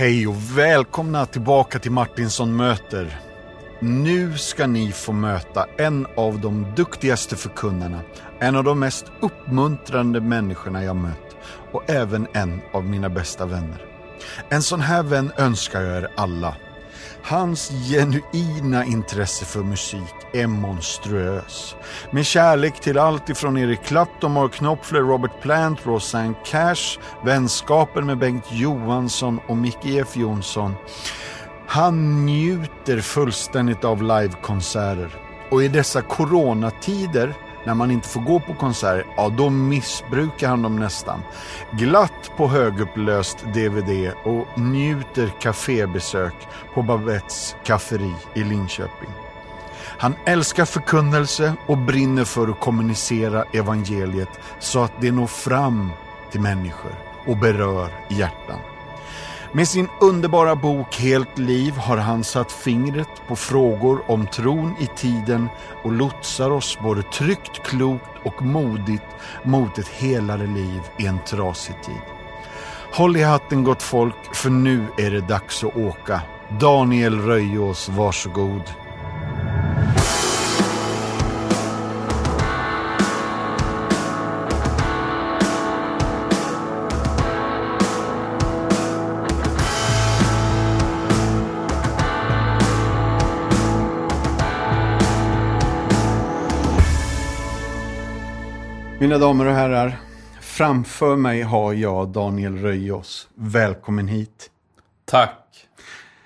Hej och välkomna tillbaka till Martinsson möter. Nu ska ni få möta en av de duktigaste förkunnarna, en av de mest uppmuntrande människorna jag mött och även en av mina bästa vänner. En sån här vän önskar jag er alla. Hans genuina intresse för musik är monstruös. Med kärlek till allt ifrån Eric Clapton, Mark Knopfler, Robert Plant, Rosanne Cash, vänskapen med Bengt Johansson och Micke F Jonsson. Han njuter fullständigt av livekonserter. Och i dessa coronatider när man inte får gå på konserter, ja då missbrukar han dem nästan. Glatt på högupplöst DVD och njuter kafébesök på Babettes kafferi i Linköping. Han älskar förkunnelse och brinner för att kommunicera evangeliet så att det når fram till människor och berör hjärtan. Med sin underbara bok Helt liv har han satt fingret på frågor om tron i tiden och lotsar oss både tryggt, klokt och modigt mot ett helare liv i en trasig tid. Håll i hatten gott folk, för nu är det dags att åka. Daniel Röjås, varsågod. Mina damer och herrar, framför mig har jag Daniel Röjås. Välkommen hit. Tack.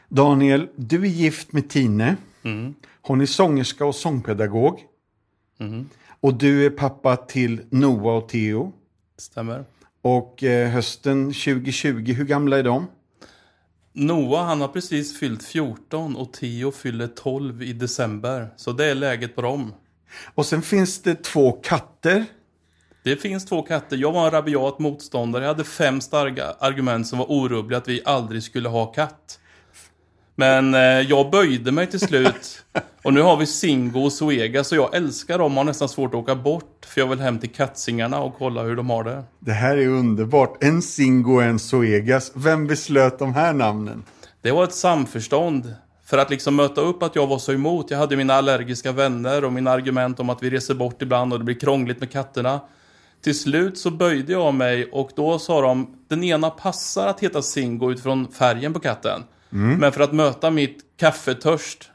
Daniel, du är gift med Tine. Mm. Hon är sångerska och sångpedagog. Mm. Och du är pappa till Noah och Theo. Stämmer. Och eh, hösten 2020, hur gamla är de? Noah han har precis fyllt 14 och Theo fyller 12 i december. Så det är läget på dem. Och sen finns det två katter. Det finns två katter. Jag var en rabiat motståndare. Jag hade fem starka argument som var orubbliga att vi aldrig skulle ha katt. Men eh, jag böjde mig till slut. Och nu har vi Singo och Zoega, så jag älskar dem och har nästan svårt att åka bort. För jag vill hem till katsingarna och kolla hur de har det. Det här är underbart. En Singo och en Zoegas. Vem beslöt de här namnen? Det var ett samförstånd. För att liksom möta upp att jag var så emot. Jag hade mina allergiska vänner och mina argument om att vi reser bort ibland och det blir krångligt med katterna. Till slut så böjde jag mig och då sa de den ena passar att heta Singo utifrån färgen på katten. Men för att möta mitt kaffetörst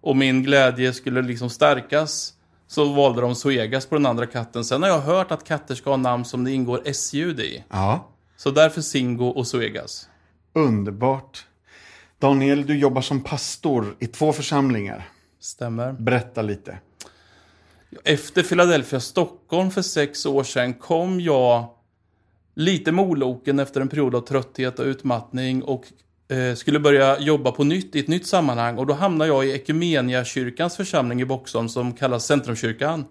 och min glädje skulle liksom stärkas så valde de Zoegas på den andra katten. Sen har jag hört att katter ska ha namn som det ingår S-ljud i. Ja, Så därför Singo och Zoegas. underbart. Daniel, du jobbar som pastor i två församlingar. Stämmer. Berätta lite. Efter Philadelphia, Stockholm för sex år sedan kom jag lite moloken efter en period av trötthet och utmattning och eh, skulle börja jobba på nytt i ett nytt sammanhang och då hamnade jag i Ekumeniakyrkans församling i Boxholm som kallas Centrumkyrkan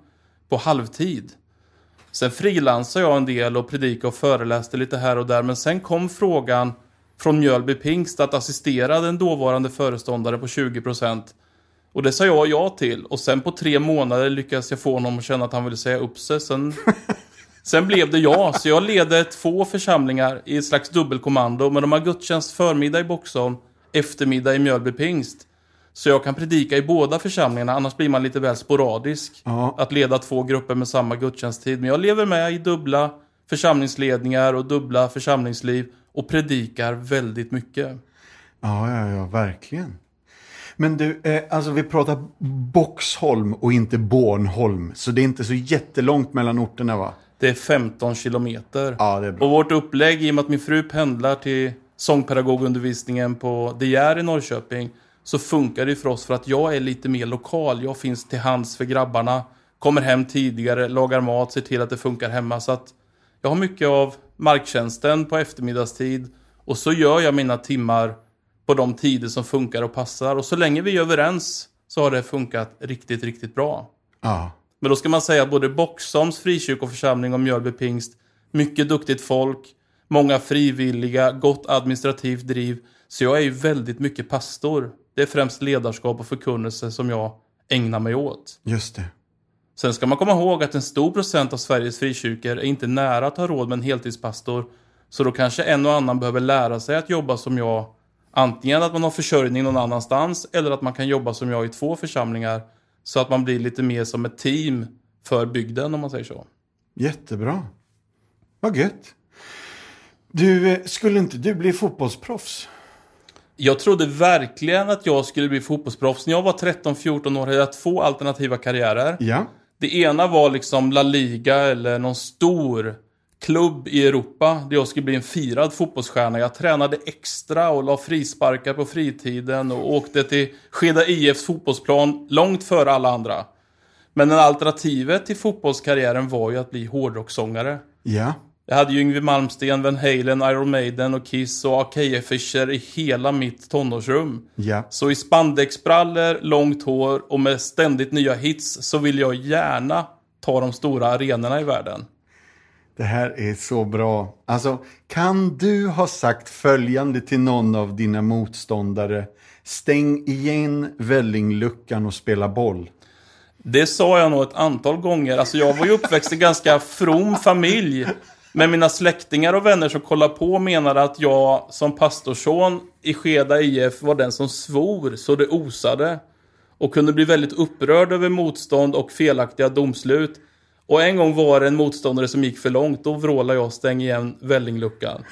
på halvtid. Sen frilansade jag en del och predikade och föreläste lite här och där men sen kom frågan från Mjölby Pingst att assistera den dåvarande föreståndare på 20% och det sa jag ja till. Och sen på tre månader lyckades jag få honom att känna att han ville säga upp sig. Sen, sen blev det ja. Så jag leder två församlingar i ett slags dubbelkommando. Men de har gudstjänst förmiddag i Boxholm, eftermiddag i Mjölby Pingst. Så jag kan predika i båda församlingarna, annars blir man lite väl sporadisk. Ja. Att leda två grupper med samma gudstjänsttid. Men jag lever med i dubbla församlingsledningar och dubbla församlingsliv. Och predikar väldigt mycket. Ja, ja, ja, verkligen. Men du, eh, alltså vi pratar Boxholm och inte Bornholm. Så det är inte så jättelångt mellan orterna va? Det är 15 kilometer. Ja, det är bra. Och vårt upplägg, i och med att min fru pendlar till sångpedagogundervisningen på De Geer i Norrköping, så funkar det för oss för att jag är lite mer lokal. Jag finns till hands för grabbarna, kommer hem tidigare, lagar mat, ser till att det funkar hemma. Så att jag har mycket av marktjänsten på eftermiddagstid och så gör jag mina timmar på de tider som funkar och passar. Och så länge vi är överens så har det funkat riktigt, riktigt bra. Ja, Men då ska man säga att både Boxholms frikyrkoförsamling och Mjölby pingst, mycket duktigt folk, många frivilliga, gott administrativt driv. Så jag är ju väldigt mycket pastor. Det är främst ledarskap och förkunnelse som jag ägnar mig åt. just det. Sen ska man komma ihåg att en stor procent av Sveriges frikyrkor är inte nära att ha råd med en heltidspastor. Så då kanske en och annan behöver lära sig att jobba som jag Antingen att man har försörjning någon annanstans eller att man kan jobba som jag i två församlingar. Så att man blir lite mer som ett team för bygden om man säger så. Jättebra. Vad gött. Du, eh, skulle inte du bli fotbollsproffs? Jag trodde verkligen att jag skulle bli fotbollsproffs. När jag var 13-14 år hade jag två alternativa karriärer. Ja. Det ena var liksom La Liga eller någon stor klubb i Europa där jag skulle bli en firad fotbollsstjärna. Jag tränade extra och la frisparkar på fritiden och åkte till Skeda IFs fotbollsplan långt före alla andra. Men alternativet till fotbollskarriären var ju att bli hårdrockssångare. Ja. Jag hade ju Yngwie Malmsteen, Van Halen, Iron Maiden och Kiss och AKF Fischer i hela mitt tonårsrum. Ja. Så i spandexbrallor, långt hår och med ständigt nya hits så vill jag gärna ta de stora arenorna i världen. Det här är så bra. Alltså, kan du ha sagt följande till någon av dina motståndare? Stäng igen vällingluckan och spela boll. Det sa jag nog ett antal gånger. Alltså jag var ju uppväxt i en ganska from familj. Men mina släktingar och vänner som kollade på menade att jag som pastorsson i Skeda IF var den som svor så det osade. Och kunde bli väldigt upprörd över motstånd och felaktiga domslut. Och en gång var det en motståndare som gick för långt. Då vrålade jag stäng igen vällingluckan.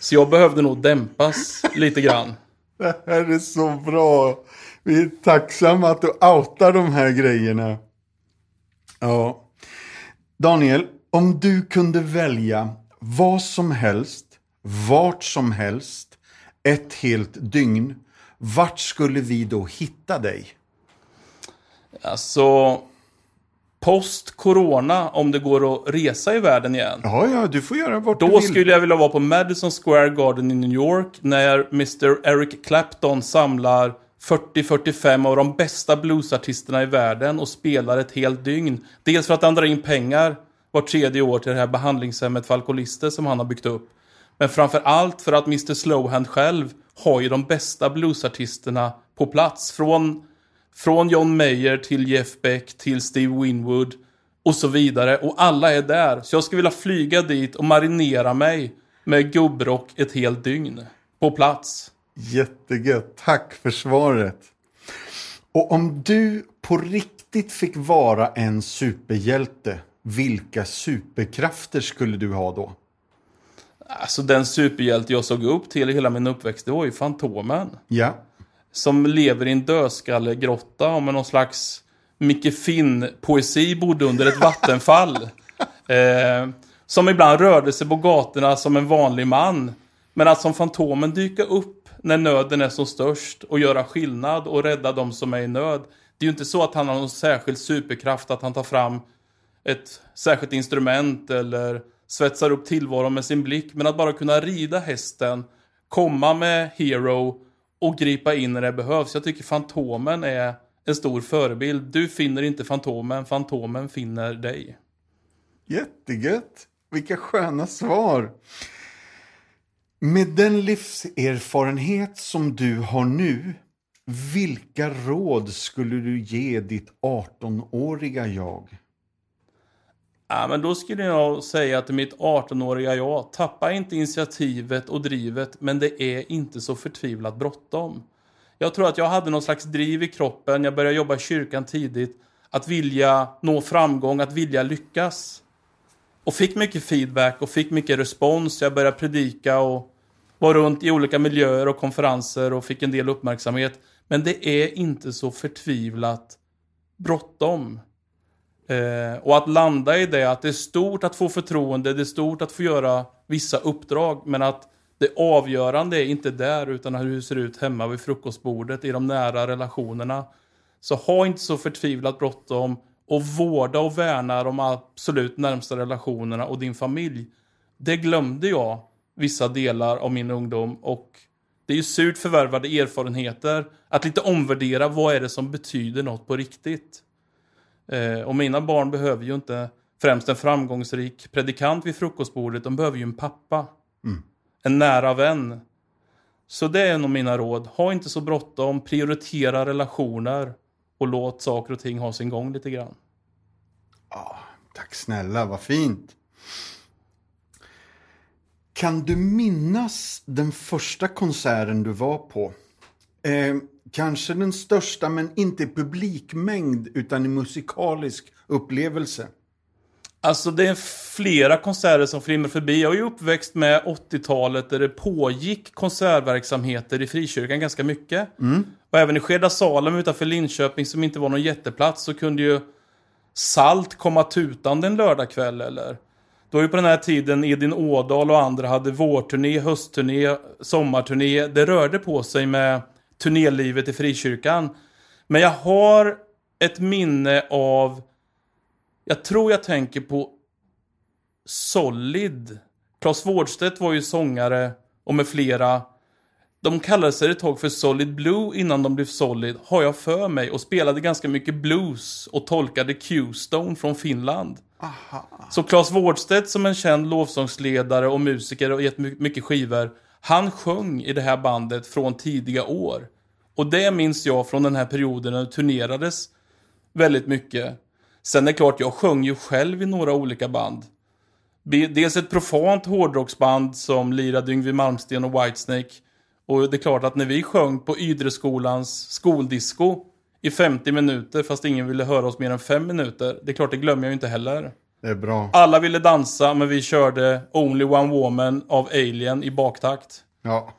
Så jag behövde nog dämpas lite grann. Det här är så bra. Vi är tacksamma att du outar de här grejerna. Ja. Daniel, om du kunde välja vad som helst, vart som helst, ett helt dygn. Vart skulle vi då hitta dig? Alltså, post-corona, om det går att resa i världen igen. Ja, ja, du får göra vart du Då vill. skulle jag vilja vara på Madison Square Garden i New York när Mr. Eric Clapton samlar 40-45 av de bästa bluesartisterna i världen och spelar ett helt dygn. Dels för att han drar in pengar var tredje år till det här behandlingshemmet för alkoholister som han har byggt upp. Men framför allt för att Mr. Slowhand själv har ju de bästa bluesartisterna på plats. Från, från John Mayer till Jeff Beck till Steve Winwood och så vidare. Och alla är där. Så jag skulle vilja flyga dit och marinera mig med gubbrock ett helt dygn. På plats. Jättegött. Tack för svaret. Och om du på riktigt fick vara en superhjälte, vilka superkrafter skulle du ha då? Alltså den superhjälte jag såg upp till i hela min uppväxt, det var ju Fantomen. Ja. Som lever i en dödskallegrotta och med någon slags Micke Finn-poesi bodde under ett vattenfall. eh, som ibland rörde sig på gatorna som en vanlig man. Men att som Fantomen dyka upp när nöden är som störst och göra skillnad och rädda de som är i nöd. Det är ju inte så att han har någon särskild superkraft, att han tar fram ett särskilt instrument eller svetsar upp tillvaron med sin blick. Men att bara kunna rida hästen, komma med Hero och gripa in när det behövs. Jag tycker Fantomen är en stor förebild. Du finner inte Fantomen, Fantomen finner dig. Jättegött. Vilka sköna svar. Med den livserfarenhet som du har nu, vilka råd skulle du ge ditt 18-åriga jag? Ja, men då skulle jag säga till mitt 18-åriga jag, tappa inte initiativet och drivet, men det är inte så förtvivlat bråttom. Jag tror att jag hade någon slags driv i kroppen, jag började jobba i kyrkan tidigt, att vilja nå framgång, att vilja lyckas. Och fick mycket feedback och fick mycket respons. Jag började predika och var runt i olika miljöer och konferenser och fick en del uppmärksamhet. Men det är inte så förtvivlat bråttom. Eh, och att landa i det, att det är stort att få förtroende, det är stort att få göra vissa uppdrag, men att det avgörande är inte där, utan hur det ser ut hemma vid frukostbordet, i de nära relationerna. Så ha inte så förtvivlat bråttom och vårda och värna de absolut närmsta relationerna och din familj. Det glömde jag vissa delar av min ungdom och det är ju surt förvärvade erfarenheter att lite omvärdera vad är det som betyder något på riktigt. Eh, och mina barn behöver ju inte främst en framgångsrik predikant vid frukostbordet, de behöver ju en pappa. En nära vän. Så det är nog mina råd. Ha inte så bråttom, prioritera relationer och låt saker och ting ha sin gång lite grann. Tack snälla, vad fint. Kan du minnas den första konserten du var på? Eh, kanske den största, men inte i publikmängd, utan i musikalisk upplevelse. Alltså det är flera konserter som flimrar förbi. Jag är ju uppväxt med 80-talet där det pågick konsertverksamheter i frikyrkan ganska mycket. Och även i Skeda Salem utanför Linköping som inte var någon jätteplats så kunde ju Salt komma tutande en lördagkväll eller. Då var ju på den här tiden Edin Ådal och andra hade vårturné, höstturné, sommarturné. Det rörde på sig med turnélivet i frikyrkan. Men jag har ett minne av jag tror jag tänker på Solid. Claes Wårdstedt var ju sångare och med flera. De kallade sig ett tag för Solid Blue innan de blev Solid, har jag för mig. Och spelade ganska mycket blues och tolkade Q-Stone från Finland. Aha. Så Claes Wårdstedt som en känd lovsångsledare och musiker och gett my- mycket skivor. Han sjöng i det här bandet från tidiga år. Och det minns jag från den här perioden när det turnerades väldigt mycket. Sen är det klart, jag sjöng ju själv i några olika band. Dels ett profant hårdrocksband som lirade Yngwie Malmsteen och Whitesnake. Och det är klart att när vi sjöng på Ydreskolans skoldisco i 50 minuter fast ingen ville höra oss mer än 5 minuter. Det är klart, det glömmer jag ju inte heller. Det är bra. Alla ville dansa, men vi körde Only One Woman av Alien i baktakt. Ja.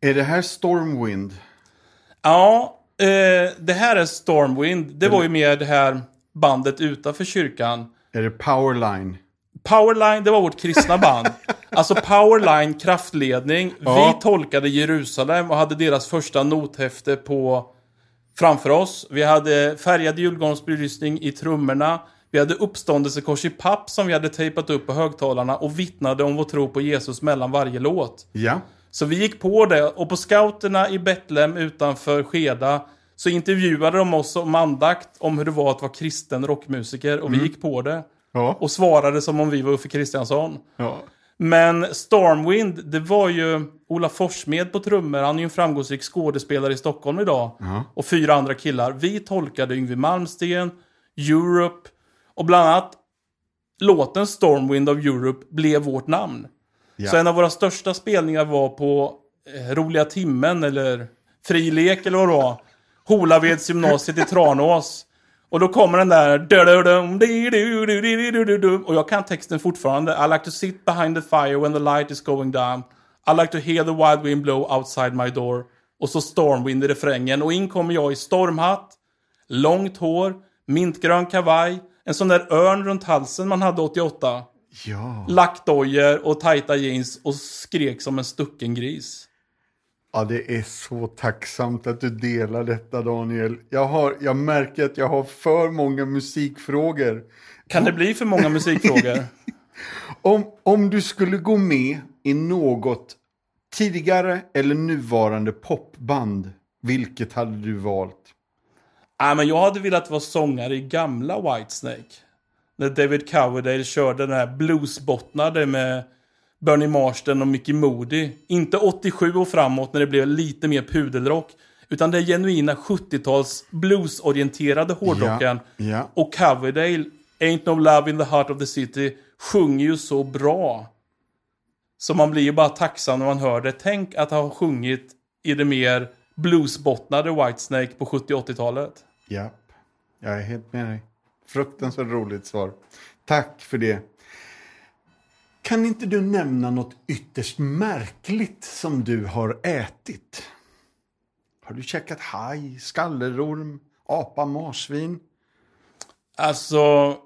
Är det här Stormwind? Ja, eh, det här är Stormwind. Det var ju mer det här bandet utanför kyrkan. Är det Powerline? Powerline, det var vårt kristna band. Alltså Powerline, kraftledning. Ja. Vi tolkade Jerusalem och hade deras första nothäfte på framför oss. Vi hade färgad julgransbelysning i trummorna. Vi hade uppståndelsekors i papp som vi hade tejpat upp på högtalarna och vittnade om vår tro på Jesus mellan varje låt. Ja. Så vi gick på det och på scouterna i Betlehem utanför Skeda så intervjuade de oss om andakt om hur det var att vara kristen rockmusiker och vi gick på det. Ja. Och svarade som om vi var Uffe Kristiansson. ja. Men Stormwind, det var ju Ola Forssmed på trummor. Han är ju en framgångsrik skådespelare i Stockholm idag. Och fyra andra killar. Vi tolkade Yngwie Malmsteen, Europe och bland annat låten Stormwind of Europe blev vårt namn. Ja. Så en av våra största spelningar var på eh, Roliga Timmen eller Fri Lek eller vad det var. Holaveds gymnasiet i Tranås. Och då kommer den där... Och jag kan texten fortfarande. I like to sit behind the fire when the light is going down. I like to hear the wild wind blow outside my door. Och så Stormwind i refrängen. Och in kommer jag i stormhatt, långt hår, mintgrön kavaj, en sån där örn runt halsen man hade 88. Ja. Lackdojor och tajta jeans och skrek som en stucken gris. Ja, det är så tacksamt att du delar detta Daniel. Jag, har, jag märker att jag har för många musikfrågor. Kan det bli för många musikfrågor? Om, om du skulle gå med i något tidigare eller nuvarande popband, vilket hade du valt? Nej, men jag hade velat vara sångare i gamla Whitesnake. När David Coverdale körde den här bluesbottnade med Bernie Marsden och Mickey Moody. Inte 87 och framåt när det blev lite mer pudelrock. Utan det genuina 70-tals bluesorienterade hårdrocken. Ja, ja. Och Coverdale, Ain't No Love in the Heart of the City, sjunger ju så bra. Så man blir ju bara tacksam när man hör det. Tänk att ha sjungit i det mer bluesbottnade Whitesnake på 70-80-talet. Japp, jag är helt med dig. Fruktansvärt roligt svar. Tack för det. Kan inte du nämna något ytterst märkligt som du har ätit? Har du käkat haj, skallerorm, apa, marsvin? Alltså...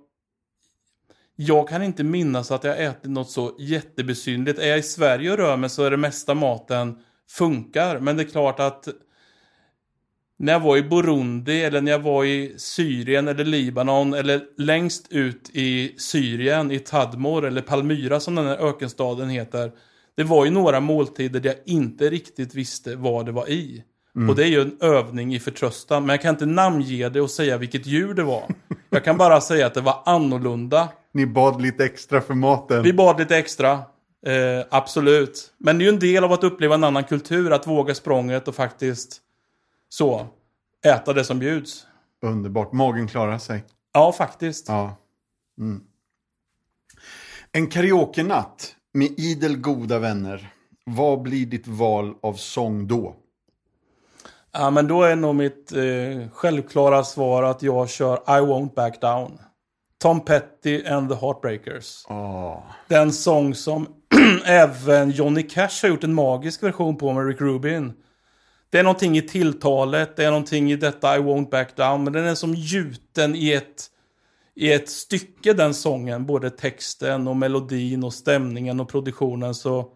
Jag kan inte minnas att jag ätit något så jättebesynligt. Är jag i Sverige och rör mig så är det mesta maten funkar. Men det är klart att när jag var i Burundi eller när jag var i Syrien eller Libanon eller längst ut i Syrien, i Tadmor eller Palmyra som den här ökenstaden heter. Det var ju några måltider där jag inte riktigt visste vad det var i. Och det är ju en övning i förtröstan. Men jag kan inte namnge det och säga vilket djur det var. Jag kan bara säga att det var annorlunda. Ni bad lite extra för maten. Vi bad lite extra. Eh, absolut. Men det är ju en del av att uppleva en annan kultur. Att våga språnget och faktiskt så äta det som bjuds. Underbart. Magen klarar sig. Ja, faktiskt. Ja. Mm. En karaoke-natt. Med idel goda vänner, vad blir ditt val av sång då? Ja, men då är nog mitt eh, självklara svar att jag kör I won't back down. Tom Petty and the Heartbreakers. Oh. Den sång som även Johnny Cash har gjort en magisk version på med Rick Rubin. Det är någonting i tilltalet, det är någonting i detta I won't back down, men den är som gjuten i ett, i ett stycke den sången. Både texten och melodin och stämningen och produktionen. Så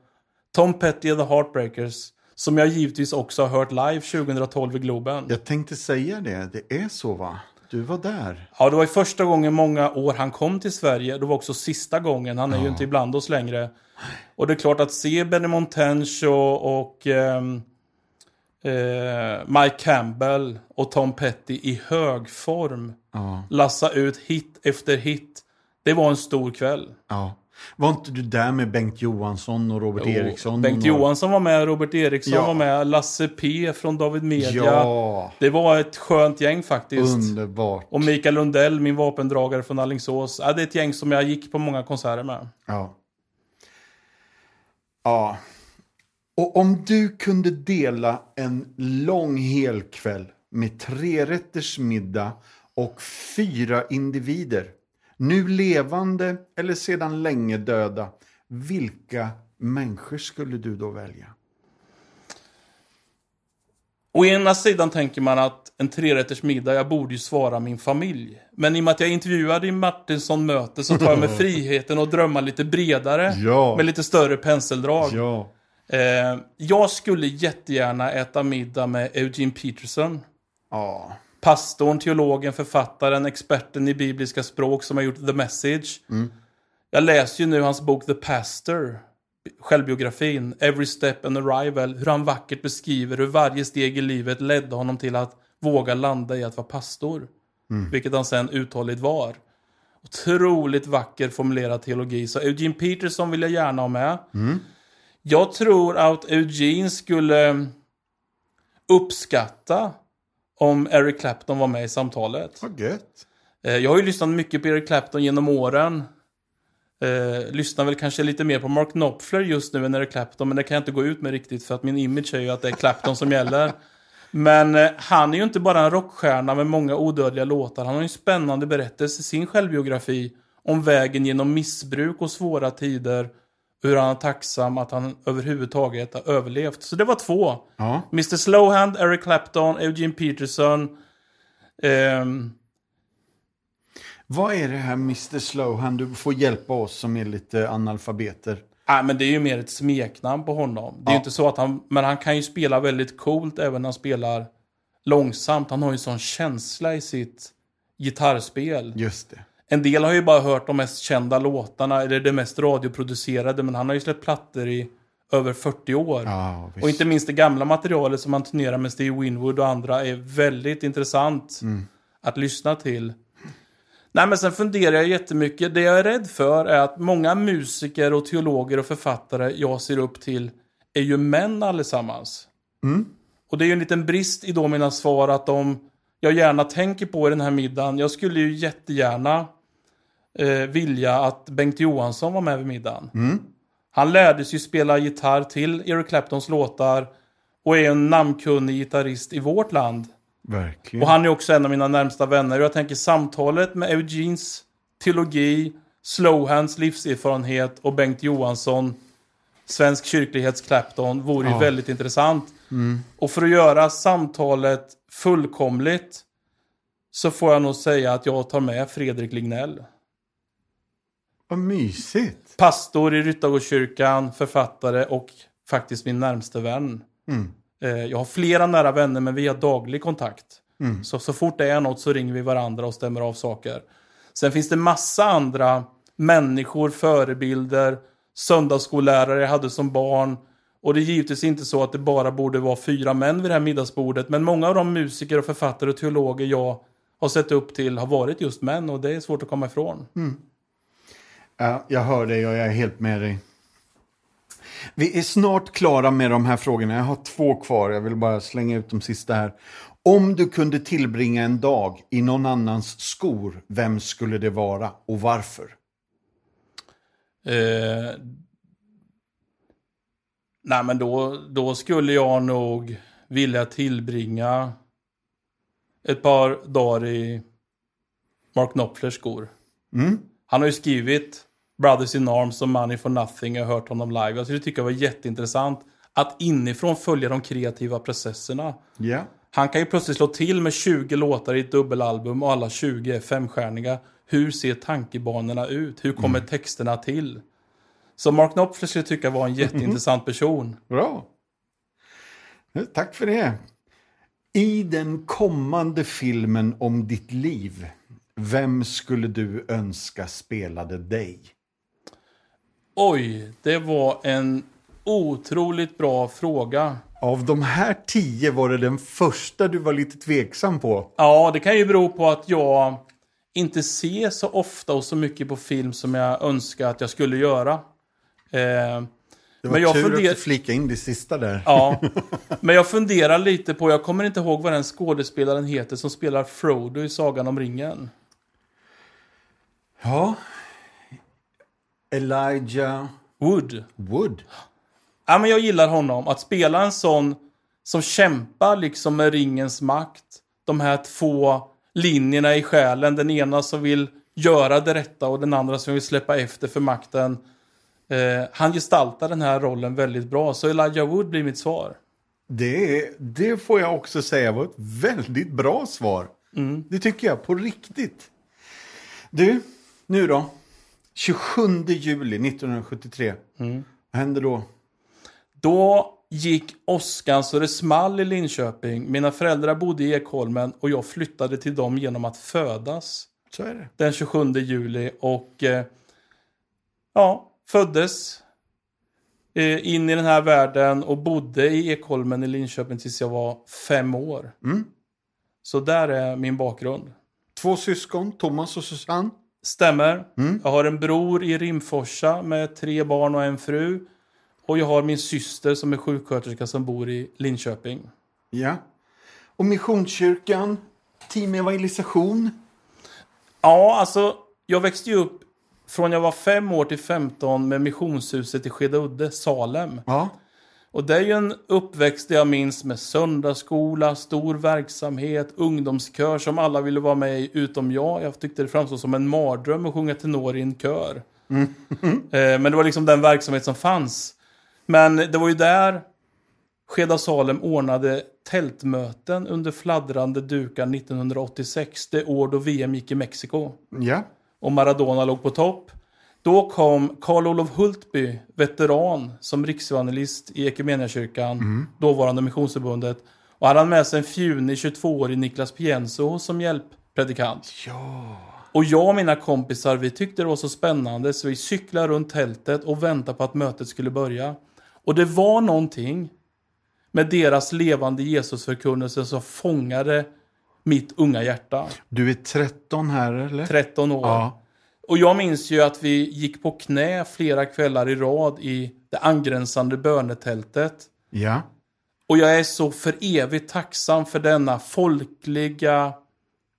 Tom Petty and the Heartbreakers, som jag givetvis också har hört live 2012 i Globen. Jag tänkte säga det, det är så va? Du var där. Ja, det var ju första gången många år han kom till Sverige. Det var också sista gången. Han är ju inte ibland oss längre. Och det är klart att se Benny Montench och, och ehm, eh, Mike Campbell och Tom Petty i hög form Ja. lassa ut hit efter hit. Det var en stor kväll. ja. Var inte du där med Bengt Johansson och Robert Eriksson? Bengt och Johansson var med, Robert Eriksson Ja. var med, Lasse P från David Media. Ja, Det var ett skönt gäng faktiskt. underbart. Och Mikael Lundell, min vapendragare från Alingsås. Ja, det är ett gäng som jag gick på många konserter med. Ja. Ja. Och om du kunde dela en lång helkväll med trerätters middag och fyra individer, nu levande eller sedan länge döda, vilka människor skulle du då välja? Å ena sidan tänker man att en trerätters middag, jag borde ju svara min familj. Men i och med att jag intervjuade i Martinsson möte så tar jag mig friheten att drömma lite bredare. Ja. Med lite större penseldrag. Ja. Eh, jag skulle jättegärna äta middag med Eugene Peterson. Ja. Pastorn, teologen, författaren, experten i bibliska språk som har gjort The Message. Jag läser ju nu hans bok The Pastor, självbiografin, Every Step and Arrival, hur han vackert beskriver hur varje steg i livet ledde honom till att våga landa i att vara pastor. Vilket han sen uthålligt var. Otroligt vacker formulerad teologi. Så Eugene Peterson vill jag gärna ha med. Jag tror att Eugene skulle uppskatta om Eric Clapton var med i samtalet. Vad gött. Eh, Jag har ju lyssnat mycket på Eric Clapton genom åren. Eh, lyssnar väl kanske lite mer på Mark Knopfler just nu än Eric Clapton, men det kan jag inte gå ut med riktigt för att min image är ju att det är Clapton som gäller. Men eh, han är ju inte bara en rockstjärna med många odödliga låtar. Han har ju en spännande berättelse i sin självbiografi om vägen genom missbruk och svåra tider. Hur han är tacksam att han överhuvudtaget har överlevt. Så det var två. Ja. Mr Slowhand, Eric Clapton, Eugene Peterson. Ehm, Vad är det här Mr Slowhand? Du får hjälpa oss som är lite analfabeter. Nej, men det är ju mer ett smeknamn på honom. Det är Ja. inte så att han... Men han kan ju spela väldigt coolt även när han spelar långsamt. Han har ju en sån känsla i sitt gitarrspel. Just det. En del har ju bara hört de mest kända låtarna, eller det mest radioproducerade, men han har ju släppt plattor i över 40 år. Visst. och inte minst det gamla materialet som han turnerar med Steve Winwood och andra är väldigt intressant att lyssna till. Nej, men sen funderar jag jättemycket. Det jag är rädd för är att många musiker och teologer och författare jag ser upp till är ju män allesammans. Och det är ju en liten brist i då mina svar att de jag gärna tänker på i den här middagen. Jag skulle ju jättegärna eh, vilja att Bengt Johansson var med vid middagen. Han lärde sig spela gitarr till Eric Claptons låtar och är en namnkunnig gitarrist i vårt land. Verkligen. Och han är också en av mina närmsta vänner. Och jag tänker samtalet med Eugenes teologi, Slowhands livserfarenhet och Bengt Johansson, svensk kyrklighets Clapton, vore ju Ja. väldigt intressant. Och för att göra samtalet fullkomligt så får jag nog säga att jag tar med Fredrik Lignell. Vad mysigt. Pastor i Ryttargårdskyrkan, författare och faktiskt min närmste vän. Mm. Eh, Jag har flera nära vänner men vi har daglig kontakt. Så, så fort det är något så ringer vi varandra och stämmer av saker. Sen finns det massa andra människor, förebilder, söndagsskollärare jag hade som barn. Och det är givetvis inte så att det bara borde vara fyra män vid det här middagsbordet. Men många av de musiker, och författare och teologer jag har sett upp till har varit just män och det är svårt att komma ifrån. Ja, jag hör dig och jag är helt med dig. Vi är snart klara med de här frågorna. Jag har två kvar. Jag vill bara slänga ut de sista här. Om du kunde tillbringa en dag i någon annans skor, vem skulle det vara och varför? Eh, Nej, men då, då skulle jag nog vilja tillbringa ett par dagar i Mark Knopflers skor. Mm. Han har ju skrivit Brothers in Arms och Money for Nothing. Jag har hört honom live. Jag skulle tycka det var jätteintressant att inifrån följa de kreativa processerna. Ja. Han kan ju plötsligt slå till med 20 låtar i ett dubbelalbum och alla 20 är femstjärniga. Hur ser tankebanorna ut? Hur kommer texterna till? Så Mark Knopfler skulle tycka var en jätteintressant person. Bra. Tack för det. I den kommande filmen om ditt liv, vem skulle du önska spelade dig? Oj, det var en otroligt bra fråga. Av de här tio var det den första du var lite tveksam på. Ja, det kan ju bero på att jag inte ser så ofta och så mycket på film som jag önskar att jag skulle göra. Eh, Det var Men jag tur funder- att du flikade in det sista där. ja, men jag funderar lite på, jag kommer inte ihåg vad den skådespelaren heter som spelar Frodo i Sagan om ringen. Ja. Elijah Wood. Wood. Ja, men jag gillar honom. Att spela en sån som kämpar liksom med ringens makt. De här två linjerna i själen. Den ena som vill göra det rätta och den andra som vill släppa efter för makten. Eh, han gestaltar den här rollen väldigt bra. Så Elijah Wood blir mitt svar. Det, det får jag också säga var ett väldigt bra svar. Det tycker jag, på riktigt. Du, nu då. 27 juli 1973. Vad hände då? Då gick åskan så det small i Linköping. Mina föräldrar bodde i Ekholmen och jag flyttade till dem genom att födas. Så är det. den 27 juli och eh, ja, föddes eh, in i den här världen och bodde i Ekholmen i Linköping tills jag var fem år. Mm. Så där är min bakgrund. Två syskon, Thomas och Susanne. Stämmer. Jag har en bror i Rimforsa med tre barn och en fru. Och jag har min syster som är sjuksköterska som bor i Linköping. Ja. Och Missionskyrkan, Team Evangelisation. Ja, alltså jag växte ju upp från jag var fem år till 15 med missionshuset i Skedaudde, Salem. Ja. Och det är ju en uppväxt jag minns med söndagsskola, stor verksamhet, ungdomskör som alla ville vara med i utom jag. Jag tyckte det framstod som en mardröm att sjunga tenor i en kör. Eh, Men det var liksom den verksamhet som fanns. Men det var ju där Skeda Salem ordnade tältmöten under fladdrande dukar 1986, det år då VM gick i Mexiko Ja. Och Maradona låg på topp. Då kom Karl Olof Hultby, veteran, som riksevangelist i Equmeniakyrkan, dåvarande Missionsförbundet. Och hade han med sig en fjunig 22-årig Niklas Pienso som hjälppredikant. Ja. Och jag och mina kompisar, vi tyckte det var så spännande så vi cyklade runt tältet och väntade på att mötet skulle börja. Och det var någonting med deras levande Jesusförkunnelse som fångade mitt unga hjärta. Du är 13 här, eller? 13 år. Ja. Och jag minns ju att vi gick på knä flera kvällar i rad i det angränsande bönetältet. Ja. Och jag är så för evigt tacksam för denna folkliga,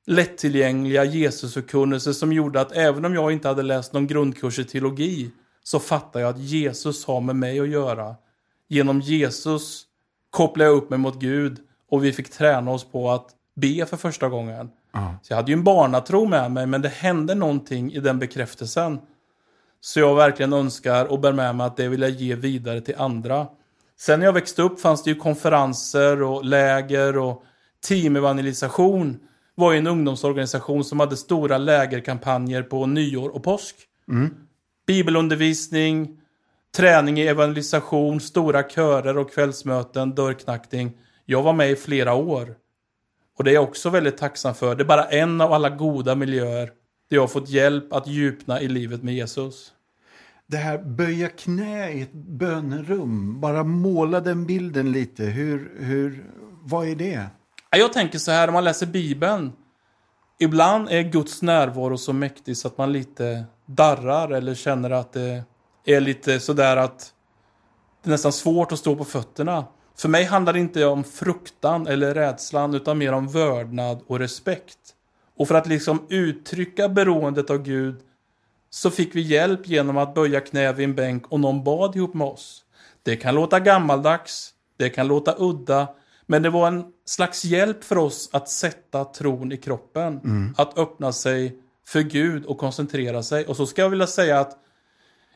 lättillgängliga Jesusförkunnelse som gjorde att även om jag inte hade läst någon grundkurs i teologi så fattar jag att Jesus har med mig att göra. Genom Jesus kopplade jag upp mig mot Gud och vi fick träna oss på att be för första gången. Ja. Så jag hade ju en barnatro med mig, men det hände någonting i den bekräftelsen. Så jag verkligen önskar och bär med mig att det vill jag ge vidare till andra. Sen när jag växte upp fanns det ju konferenser och läger och teamevangelisation var ju en ungdomsorganisation som hade stora lägerkampanjer på nyår och påsk. Bibelundervisning, träning i evangelisation, stora körer och kvällsmöten, dörrknackning. Jag var med i flera år. Och det är jag också väldigt tacksam för. Det är bara en av alla goda miljöer där jag har fått hjälp att djupna i livet med Jesus. Det här böja knä i ett bönerum. Bara måla den bilden lite. Hur, hur, vad är det? Jag tänker så här, om man läser Bibeln. Ibland är Guds närvaro så mäktig så att man lite darrar eller känner att det är lite sådär att det är nästan svårt att stå på fötterna. För mig handlar det inte om fruktan eller rädslan utan mer om vördnad och respekt. Och för att liksom uttrycka beroendet av Gud så fick vi hjälp genom att böja knä vid en bänk och någon bad ihop med oss. Det kan låta gammaldags, det kan låta udda, men det var en slags hjälp för oss att sätta tron i kroppen. Att öppna sig för Gud och koncentrera sig. Och så ska jag vilja säga att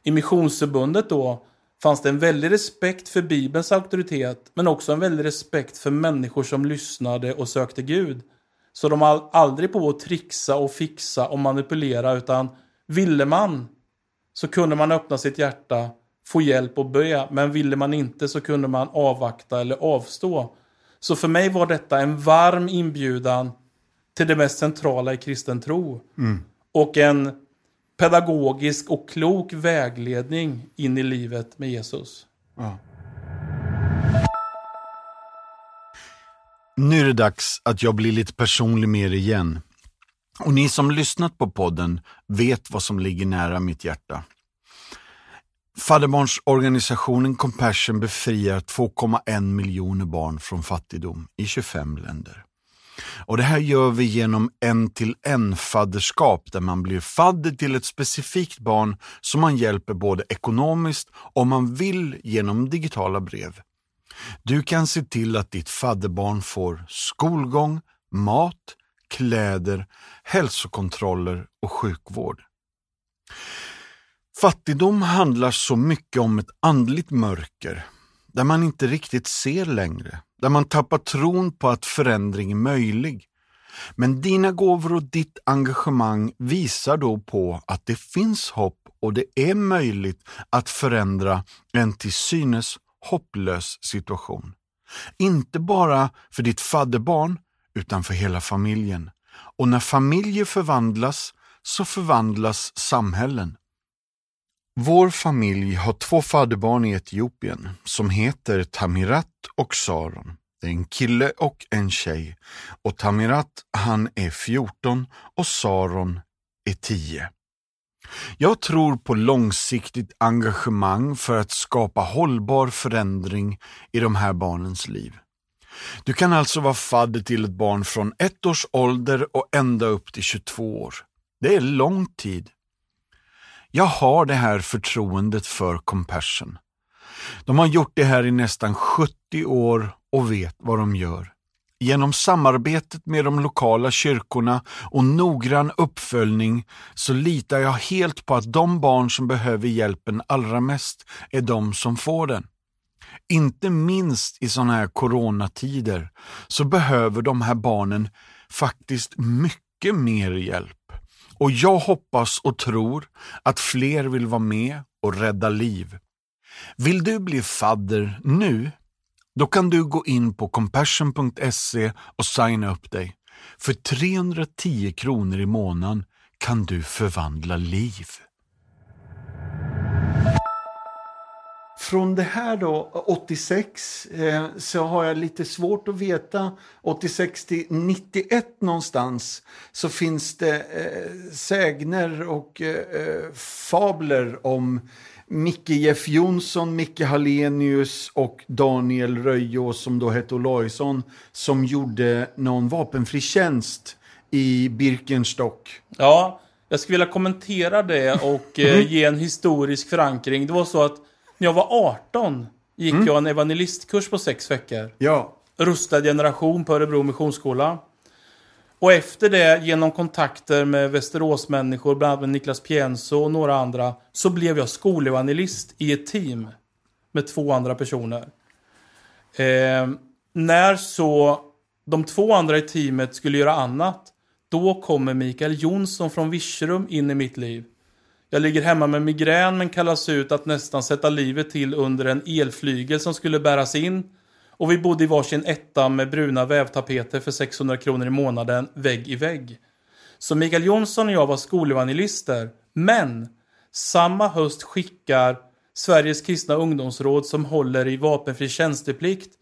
i Missionsförbundet då fanns det en väldig respekt för Bibelns auktoritet, men också en väldig respekt för människor som lyssnade och sökte Gud. Så de var aldrig på att trixa och fixa och manipulera, utan ville man så kunde man öppna sitt hjärta, få hjälp och be, men ville man inte så kunde man avvakta eller avstå. Så för mig var detta en varm inbjudan till det mest centrala i kristen tro. Och en pedagogisk och klok vägledning in i livet med Jesus. Ja. Nu är det dags att jag blir lite personlig med er igen. Och ni som lyssnat på podden vet vad som ligger nära mitt hjärta. Fadderbarnsorganisationen Compassion befriar 2,1 miljoner barn från fattigdom i 25 länder. Och Det här gör vi genom en till en fadderskap där man blir fadder till ett specifikt barn som man hjälper både ekonomiskt och om man vill genom digitala brev. Du kan se till att ditt fadderbarn får skolgång, mat, kläder, hälsokontroller och sjukvård. Fattigdom handlar så mycket om ett andligt mörker där man inte riktigt ser längre, där man tappar tron på att förändring är möjlig. Men dina gåvor och ditt engagemang visar då på att det finns hopp och det är möjligt att förändra en till synes hopplös situation. Inte bara för ditt fadderbarn, utan för hela familjen. Och när familjer förvandlas, så förvandlas samhällen. Vår familj har två fadderbarn i Etiopien som heter Tamirat och Saron. Det är en kille och en tjej. Och Tamirat han är 14 och Saron är 10. Jag tror på långsiktigt engagemang för att skapa hållbar förändring i de här barnens liv. Du kan alltså vara fadder till ett barn från ett års ålder och ända upp till 22 år. Det är lång tid. Jag har det här förtroendet för Compassion. De har gjort det här i nästan 70 år och vet vad de gör. Genom samarbetet med de lokala kyrkorna och noggrann uppföljning så litar jag helt på att de barn som behöver hjälpen allra mest är de som får den. Inte minst i sådana här coronatider så behöver de här barnen faktiskt mycket mer hjälp. Och jag hoppas och tror att fler vill vara med och rädda liv. Vill du bli fadder nu? Då kan du gå in på compassion.se och signa upp dig. För 310 kronor i månaden kan du förvandla liv. Från det här då, 86, eh, så har jag lite svårt att veta. 86 till 91 någonstans så finns det eh, sägner och eh, fabler om Micke Jeff Jonsson, Micke Hallenius och Daniel Röjås som då hette Olausson som gjorde någon vapenfri tjänst i Birkenstock. Ja, jag skulle vilja kommentera det och eh, ge en historisk förankring. Det var så att när jag var 18 gick jag en evangelistkurs på sex veckor. Ja. Rustad generation på Örebro Missionsskola. Och efter det, genom kontakter med Västeråsmänniskor, bland annat med Niklas Pienso och några andra, så blev jag skolevangelist i ett team med två andra personer. Eh, när så de två andra i teamet skulle göra annat, då kommer Mikael Jonsson från Virserum in i mitt liv. Jag ligger hemma med migrän men kallas ut att nästan sätta livet till under en elflygel som skulle bäras in. Och vi bodde i varsin etta med bruna vävtapeter för 600 kronor i månaden, vägg i vägg. Så Mikael Jonsson och jag var skolevangelister. Men samma höst skickar Sveriges kristna ungdomsråd som håller i vapenfri tjänsteplikt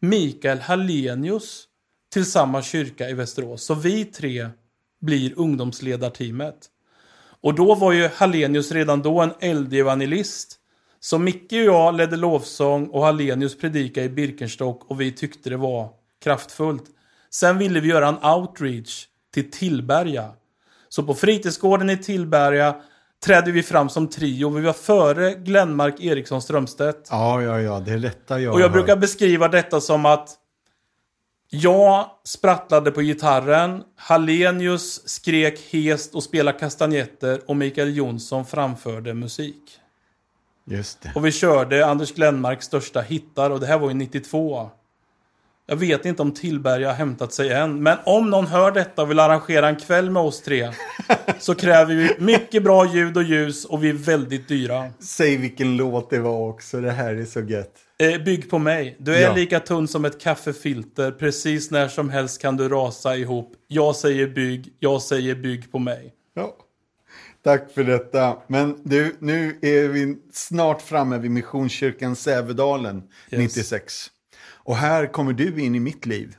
Mikael Hallenius till samma kyrka i Västerås. Så vi tre blir ungdomsledarteamet. Och då var ju Hallenius redan då en eldevangelist. Så Micke och jag ledde lovsång och Hallenius predikade i Birkenstock och vi tyckte det var kraftfullt. Sen ville vi göra en outreach till Tillberga. Så på fritidsgården i Tillberga trädde vi fram som trio. Vi var före Glenmark Eriksson Strömstedt. Ja, ja, ja, det är detta jag Och jag hör. brukar beskriva detta som att jag sprattlade på gitarren, Hallenius skrek hest och spelade kastanjetter och Mikael Jonsson framförde musik. Just det. Och vi körde Anders Glenmarks största hittar och det här var ju 92. Jag vet inte om Tillberga har hämtat sig än, men om någon hör detta och vill arrangera en kväll med oss tre så kräver vi mycket bra ljud och ljus och vi är väldigt dyra. Säg vilken låt det var också, det här är så gött. Eh, bygg på mig. Du är Ja. lika tunn som ett kaffefilter. Precis när som helst kan du rasa ihop. Jag säger bygg, jag säger bygg på mig. Ja. Tack för detta. Men du, nu är vi snart framme vid Missionskyrkan Sävedalen Yes. 96. Och här kommer du in i mitt liv.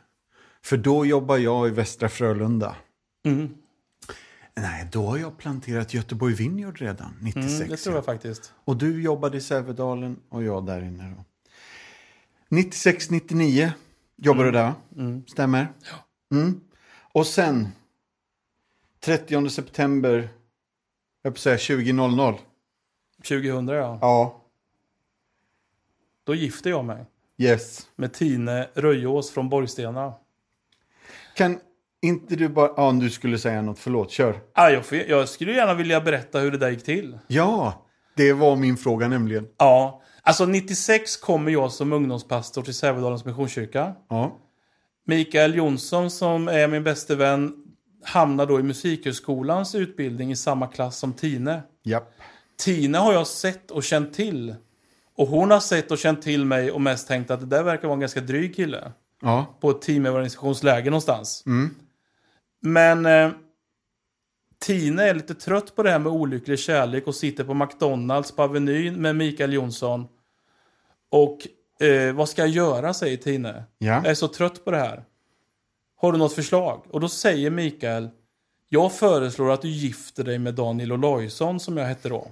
För då jobbar jag i Västra Frölunda. Mm. Nej, då har jag planterat Göteborg Vineyard redan, 96. Mm, det tror jag faktiskt. Och du jobbade i Sävedalen och jag där inne då. 96, 99 jobbade du där, stämmer? Mm. Och sen 30 september, jag på säga 2000. 2000 ja. Ja, Då gifte jag mig. yes. Med Tine Röjås från Borgstena. Kan inte du bara, ja du skulle säga något, förlåt, kör. Ah, jag, jag skulle gärna vilja berätta hur det där gick till. Ja, det var min fråga nämligen. Ja, alltså 96 kommer jag som ungdomspastor till Sävedalens Missionskyrka. Ja, Mikael Jonsson som är min bäste vän hamnar då i Musikhögskolans utbildning i samma klass som Tine. japp. Tine har jag sett och känt till. Och hon har sett och känt till mig och mest tänkt att det där verkar vara en ganska dryg kille. Ja, På ett teamorganisationsläge någonstans. mm. Men eh, Tine är lite trött på det här med olycklig kärlek och sitter på McDonalds på Avenyn med Mikael Jonsson. Och eh, vad ska jag göra, säger Tine. ja. Jag är så trött på det här. Har du något förslag? Och då säger Mikael, jag föreslår att du gifter dig med Daniel Olausson som jag hette då.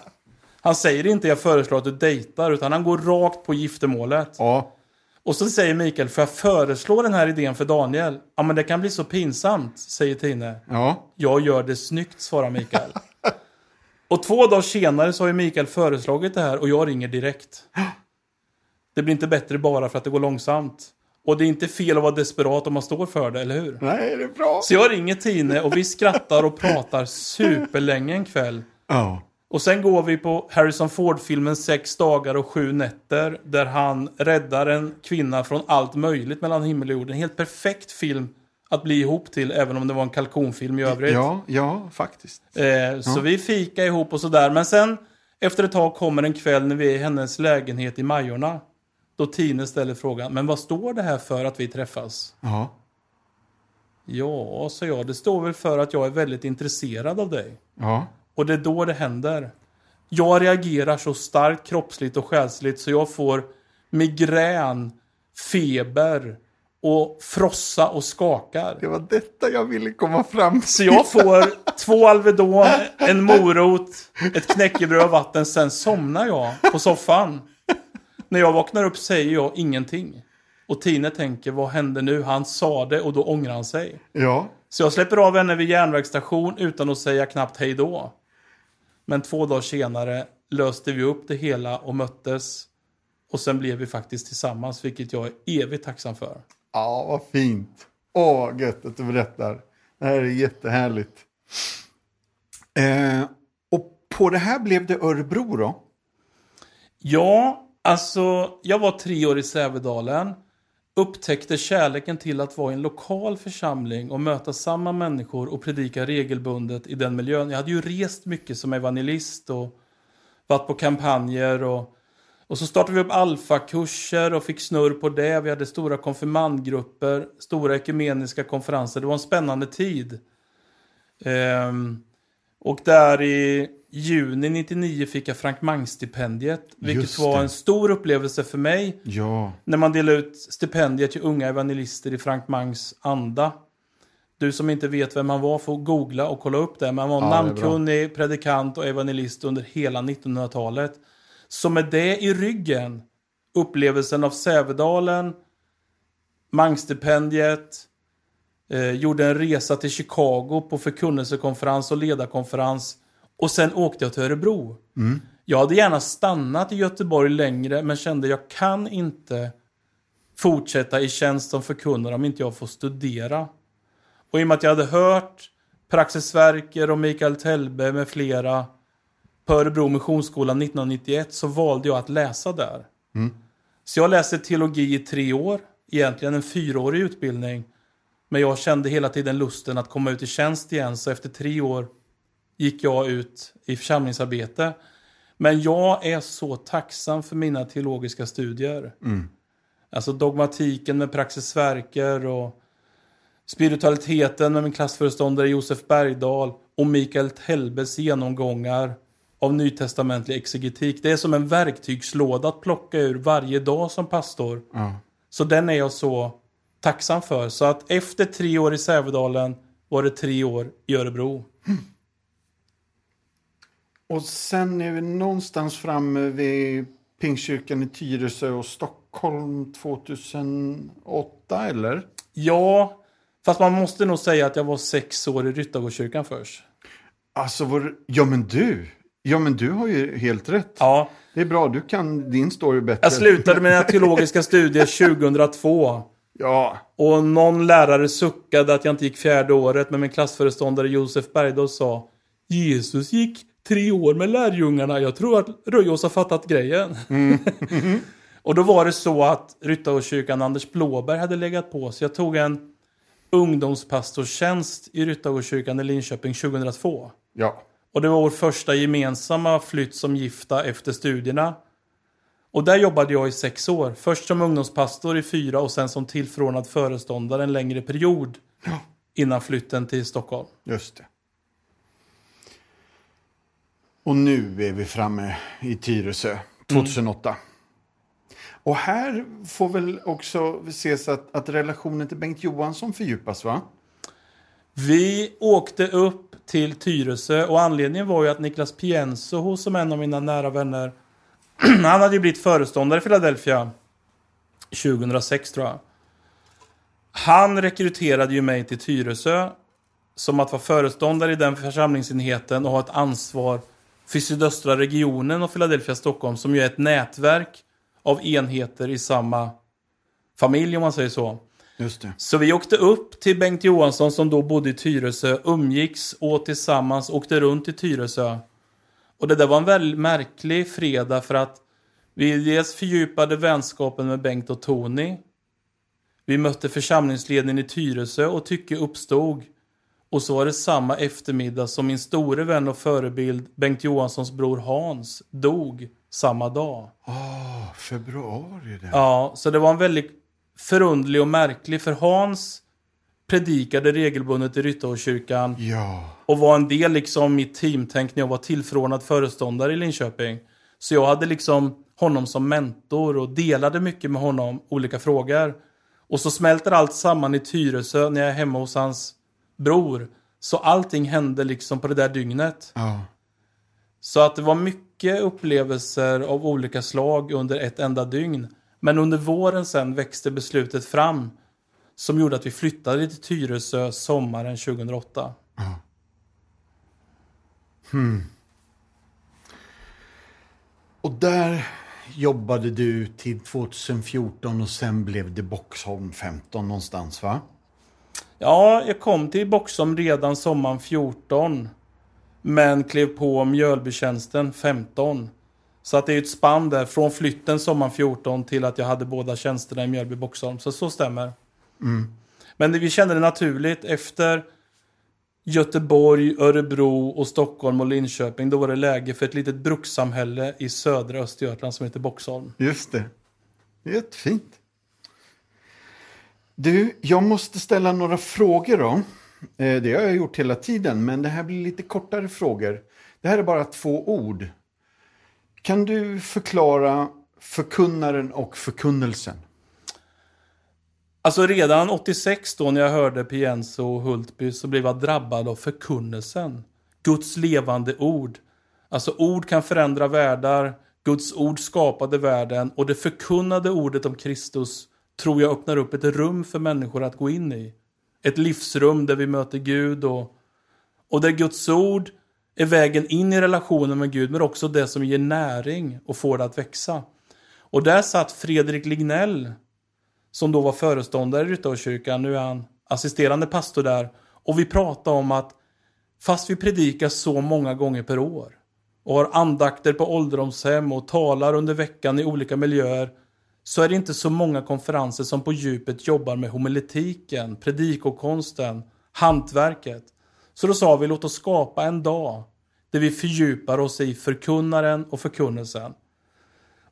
Han säger inte jag föreslår att du dejtar, utan han går rakt på giftermålet. Ja, Och så säger Mikael, får jag föreslå den här idén för Daniel? Ja, men det kan bli så pinsamt, säger Tine. ja. Jag gör det snyggt, svarar Mikael. och två dagar senare så har ju Mikael föreslagit det här och jag ringer direkt. Det blir inte bättre bara för att det går långsamt. Och det är inte fel att vara desperat om man står för det, eller hur? Nej, det är bra. Så jag ringer Tine och vi skrattar och pratar superlänge en kväll. Ja, Och sen går vi på Harrison Ford-filmen Sex dagar och sju nätter. Där han räddar en kvinna från allt möjligt mellan himmel och jord. En helt perfekt film att bli ihop till, även om det var en kalkonfilm i övrigt. ja, ja, faktiskt. Eh, Så vi fika ihop och sådär. Men sen, efter ett tag kommer en kväll när vi är i hennes lägenhet i Majorna. Då Tine ställer frågan, men vad står det här för att vi träffas? Ja, Ja, sa jag, det står väl för att jag är väldigt intresserad av dig. ja. Och det är då det händer. Jag reagerar så starkt kroppsligt och själsligt så jag får migrän, feber och frossa och skakar. Det var detta jag ville komma fram till. Så jag får två Alvedon, en morot, ett knäckebröd och vatten. Sen somnar jag på soffan. När jag vaknar upp säger jag ingenting. Och Tine tänker, vad hände nu? Han sa det och då ångrar han sig. Ja, Så jag släpper av henne vid järnvägsstation utan att säga knappt hej då. Men två dagar senare löste vi upp det hela och möttes. Och sen blev vi faktiskt tillsammans, vilket jag är evigt tacksam för. ja vad fint. Åh, vad gött att du berättar. Det här är jättehärligt. Eh, och på det här blev det Örebro då? Ja, alltså jag var tre år i Sävedalen. Upptäckte kärleken till att vara i en lokal församling och möta samma människor och predika regelbundet i den miljön. Jag hade ju rest mycket som evangelist och varit på kampanjer och, och så startade vi upp alfakurser och fick snurr på det. Vi hade stora konfirmandgrupper, stora ekumeniska konferenser. Det var en spännande tid. Ehm, och där i juni 99 fick jag Frank Mang-stipendiet. Vilket Just var det. en stor upplevelse för mig. Ja, När man delar ut stipendiet till unga evangelister i Frank Mangs anda. Du som inte vet vem han var får googla och kolla upp det. Men han var Ja, namnkunnig predikant och evangelist under hela 1900-talet. Så med det i ryggen, upplevelsen av Sävedalen, Mang-stipendiet, eh, gjorde en resa till Chicago på förkunnelsekonferens och ledarkonferens Och sen åkte jag till Örebro. Jag hade gärna stannat i Göteborg längre men kände jag kan inte fortsätta i tjänst som förkunnare om inte jag får studera. Och i och med att jag hade hört Praxis Sverker och Mikael Telbe med flera på Örebro Missionsskola 1991 så valde jag att läsa där. Så jag läste teologi i tre år, egentligen en fyraårig utbildning. Men jag kände hela tiden lusten att komma ut i tjänst igen, så efter tre år gick jag ut i församlingsarbete. Men jag är så tacksam för mina teologiska studier. Alltså dogmatiken med Praxis Sverker och spiritualiteten med min klassföreståndare Josef Bergdahl och Mikael Telbes genomgångar av nytestamentlig exegetik. Det är som en verktygslåda att plocka ur varje dag som pastor. Ja. Så den är jag så tacksam för. Så att efter tre år i Sävedalen var det tre år i Örebro. Och sen är vi någonstans framme vid Pingstkyrkan i Tyresö och Stockholm 2008, eller? Ja, fast man måste nog säga att jag var sex år i Ryttargårdskyrkan först. Alltså, var... ja men du. Ja men du har ju helt rätt. Ja, Det är bra, du kan din story bättre. jag slutade mina teologiska studier 2002. Ja, Och någon lärare suckade att jag inte gick fjärde året, men min klassföreståndare Josef Bergdahl sa Jesus gick tre år med lärjungarna. Jag tror att Röjås har fattat grejen. och då var det så att Ryttargårdskyrkan Anders Blåberg hade legat på. Så jag tog en ungdomspastorstjänst i Ryttargårdskyrkan i Linköping 2002. ja. Och det var vår första gemensamma flytt som gifta efter studierna. Och där jobbade jag i sex år. Först som ungdomspastor i fyra och sen som tillförordnad föreståndare en längre period. Innan flytten till Stockholm. Just det. Och nu är vi framme i Tyresö 2008. Och här får väl också ses att, att relationen till Bengt Johansson fördjupas, va? Vi åkte upp till Tyresö och anledningen var ju att Niklas Pienso, som en av mina nära vänner, han hade ju blivit föreståndare i Philadelphia 2006 tror jag. Han rekryterade ju mig till Tyresö som att vara föreståndare i den församlingsenheten och ha ett ansvar för sydöstra regionen och Philadelphia Stockholm som ju är ett nätverk av enheter i samma familj om man säger så. Just det. Så vi åkte upp till Bengt Johansson som då bodde i Tyresö, umgicks, åt tillsammans, åkte runt i Tyresö. Och det där var en väldigt märklig fredag för att vi dels fördjupade vänskapen med Bengt och Tony. Vi mötte församlingsledningen i Tyresö och tycke uppstod. Och så var det samma eftermiddag som min store vän och förebild Bengt Johanssons bror Hans dog samma dag. Ah, februari det. Ja, så det var en väldigt förundlig och märklig för Hans predikade regelbundet i Ryttargårdskyrkan Ja. och var en del liksom mitt teamtänk när jag var tillförordnad föreståndare i Linköping. Så jag hade liksom honom som mentor och delade mycket med honom olika frågor. Och så smälter allt samman i Tyresö när jag är hemma hos hans bror. Så allting hände liksom på det där dygnet. ja. Så att det var mycket upplevelser av olika slag under ett enda dygn. Men under våren sen växte beslutet fram som gjorde att vi flyttade till Tyresö sommaren 2008. Och där jobbade du till 2014 och sen blev det Boxholm 15 någonstans, va? Ja, jag kom till Boxholm redan sommaren 14. Men klev på Mjölbytjänsten 15. Så att det är ett spann där från flytten sommaren 14 till att jag hade båda tjänsterna i Mjölby Boxholm. Så så stämmer. Men det, vi kände det naturligt efter Göteborg, Örebro och Stockholm och Linköping. Då var det läge för ett litet brukssamhälle i södra Östergötland som heter Boxholm. Just det. Jättefint. Du, jag måste ställa några frågor då. Eh, det har jag gjort hela tiden, men det här blir lite kortare frågor. Det här är bara två ord. Kan du förklara förkunnaren och förkunnelsen? Alltså redan 86 då när jag hörde Pienso och Hultby så blev jag drabbad av förkunnelsen. Guds levande ord. Alltså ord kan förändra världar. Guds ord skapade världen och det förkunnade ordet om Kristus tror jag öppnar upp ett rum för människor att gå in i. Ett livsrum där vi möter Gud och, och där Guds ord är vägen in i relationen med Gud, men också det som ger näring och får det att växa. Och där satt Fredrik Lignell, som då var föreståndare i Ryttarkyrkan, nu är han assisterande pastor där, och vi pratade om att fast vi predikar så många gånger per år och har andakter på ålderdomshem och talar under veckan i olika miljöer så är det inte så många konferenser som på djupet jobbar med homiletiken, predikokonsten, hantverket. Så då sa vi låt oss skapa en dag där vi fördjupar oss i förkunnaren och förkunnelsen.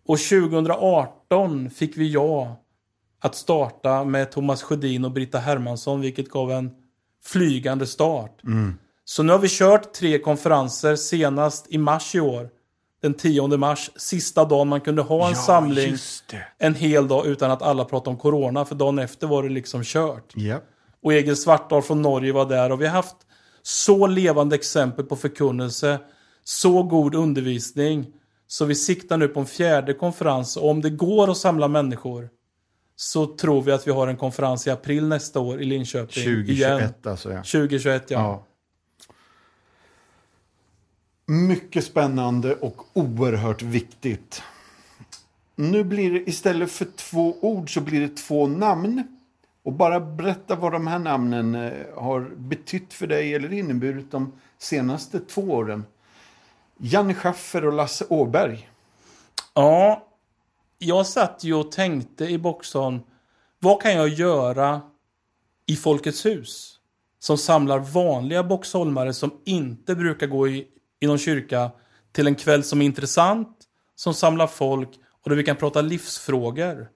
Och 2018 fick vi ja att starta med Thomas Sjödin och Britta Hermansson, vilket gav en flygande start. Mm. Så nu har vi kört tre konferenser, senast i mars i år. Den 10 mars, sista dagen man kunde ha en Ja, samling en hel dag utan att alla pratade om corona, för dagen efter var det liksom kört. Ja. Och Egil Svartdal från Norge var där och vi har haft så levande exempel på förkunnelse, så god undervisning. Så vi siktar nu på en fjärde konferens och om det går att samla människor så tror vi att vi har en konferens i april nästa år i Linköping. Igen. 2021 alltså ja. 2021 ja. ja. Mycket spännande och oerhört viktigt. Nu blir det istället för två ord så blir det två namn. Och bara berätta vad de här namnen eh, har betytt för dig eller inneburit de senaste två åren. Jan Schaffer och Lasse Åberg. Ja, jag satt ju och tänkte i Boxholm, vad kan jag göra i Folkets hus? Som samlar vanliga boxholmare som inte brukar gå i, i någon kyrka till en kväll som är intressant, som samlar folk och där vi kan prata livsfrågor.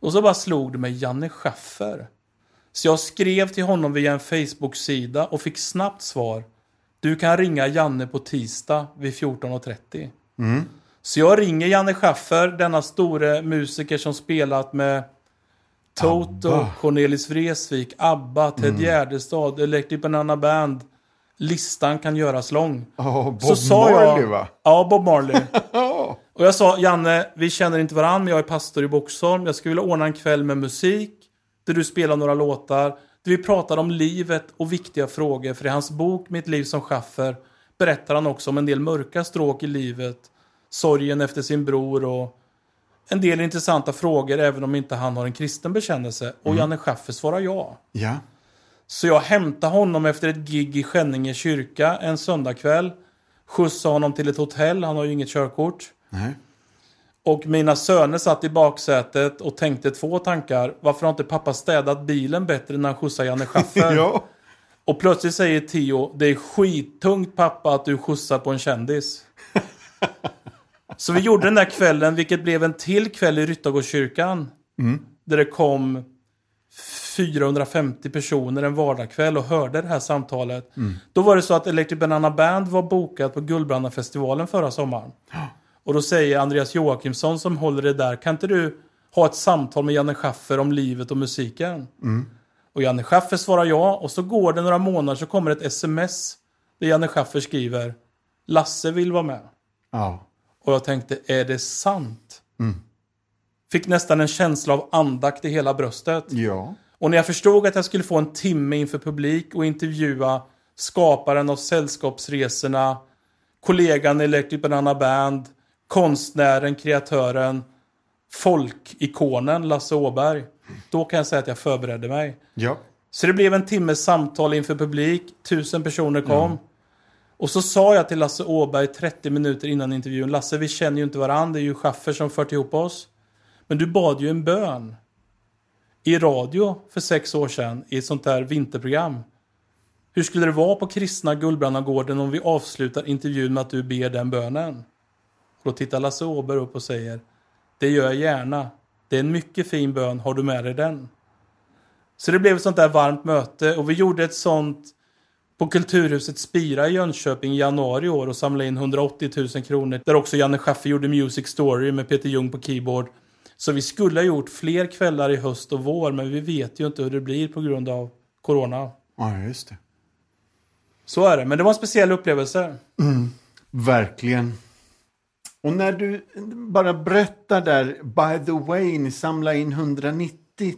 Och så bara slog det mig Janne Schaffer. Så jag skrev till honom via en Facebook-sida och fick snabbt svar. Du kan ringa Janne på tisdag vid 14.30. Så jag ringer Janne Schaffer, denna store musiker som spelat med Toto, ABBA. Cornelis Vreeswijk, ABBA, Ted Gärdestad, Electric Banana Band. Listan kan göras lång. Ja, Bob Så sa Marley jag, va? Ja, Bob Marley. Och jag sa, Janne, vi känner inte varandra, men jag är pastor i Boxholm. Jag skulle vilja ordna en kväll med musik, där du spelar några låtar, där vi pratar om livet och viktiga frågor. För i hans bok Mitt liv som schaffer berättar han också om en del mörka stråk i livet, sorgen efter sin bror och en del intressanta frågor, även om inte han har en kristen bekännelse. Och Janne Schaffer svarar ja. ja. Så jag hämtade honom efter ett gig i Skänninge kyrka en söndagkväll. Skjutsade honom till ett hotell, han har ju inget körkort. Nej. Och mina söner satt i baksätet och tänkte två tankar. Varför har inte pappa städat bilen bättre när han skjutsar Janne Schaffer? ja. Och plötsligt säger Tio, det är skittungt pappa att du skjutsar på en kändis. Så vi gjorde den där kvällen, vilket blev en till kväll i Ryttargårdskyrkan. Där det kom 450 personer en vardagskväll och hörde det här samtalet. Då var det så att Electric Banana Band var bokat på Guldbrandafestivalen förra sommaren. Och då säger Andreas Joakimsson som håller det där, kan inte du ha ett samtal med Janne Schaffer om livet och musiken? Och Janne Schaffer svarar ja och så går det några månader så kommer ett sms där Janne Schaffer skriver Lasse vill vara med. ja. Och jag tänkte, är det sant? Fick nästan en känsla av andakt i hela bröstet. Ja. Och när jag förstod att jag skulle få en timme inför publik och intervjua skaparen av Sällskapsresorna, kollegan i Electric Banana Band, konstnären, kreatören, folkikonen Lasse Åberg. Då kan jag säga att jag förberedde mig. Ja. Så det blev en timmes samtal inför publik. Tusen personer kom. Och så sa jag till Lasse Åberg 30 minuter innan intervjun. Lasse, vi känner ju inte varandra. Det är ju Schaffer som fört ihop oss. Men du bad ju en bön. I radio för sex år sedan. I ett sånt där vinterprogram. Hur skulle det vara på kristna Gullbrannagården om vi avslutar intervjun med att du ber den bönen? Och då tittar Lasse Åberg upp och säger. Det gör jag gärna. Det är en mycket fin bön. Har du med dig den? Så det blev ett sånt där varmt möte och vi gjorde ett sånt på Kulturhuset Spira i Jönköping i januari i år och samlade in 180 000 kronor. Där också Janne Schaffer gjorde Music Story med Peter Jung på keyboard. Så vi skulle ha gjort fler kvällar i höst och vår men vi vet ju inte hur det blir på grund av Corona. Ja, just det. Så är det, men det var en speciell upplevelse. Verkligen. Och när du bara berättar där, by the way, ni samlade in 190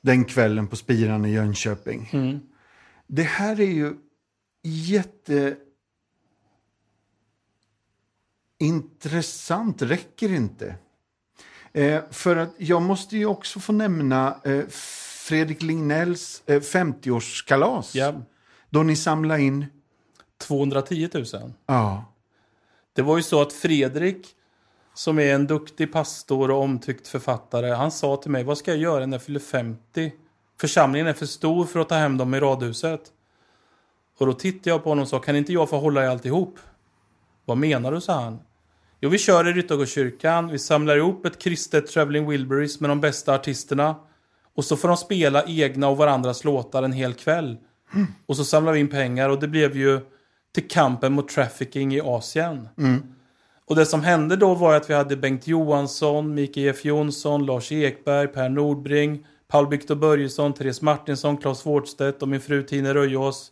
den kvällen på Spiran i Jönköping. Det här är ju intressant räcker inte. Eh, för att jag måste ju också få nämna eh, Fredrik Lignells eh, 50-årskalas. Ja. Då ni samlade in... 210 000. Ja. Det var ju så att Fredrik, som är en duktig pastor och omtyckt författare, han sa till mig, vad ska jag göra när jag fyller 50? Församlingen är för stor för att ta hem dem i radhuset. Och då tittade jag på honom och sa, kan inte jag få hålla i alltihop? Vad menar du, sa han. Jo, vi kör i Ryttargårdskyrkan, vi samlar ihop ett kristet Traveling Wilburys med de bästa artisterna. Och så får de spela egna och varandras låtar en hel kväll. Och så samlar vi in pengar och det blev ju till kampen mot trafficking i Asien. Och det som hände då var att vi hade Bengt Johansson, Mikael F Jonsson, Lars Ekberg, Per Nordbring, Paul Victor Börjesson, Therese Martinsson, Claes Wårdstedt och min fru Tine Röjås.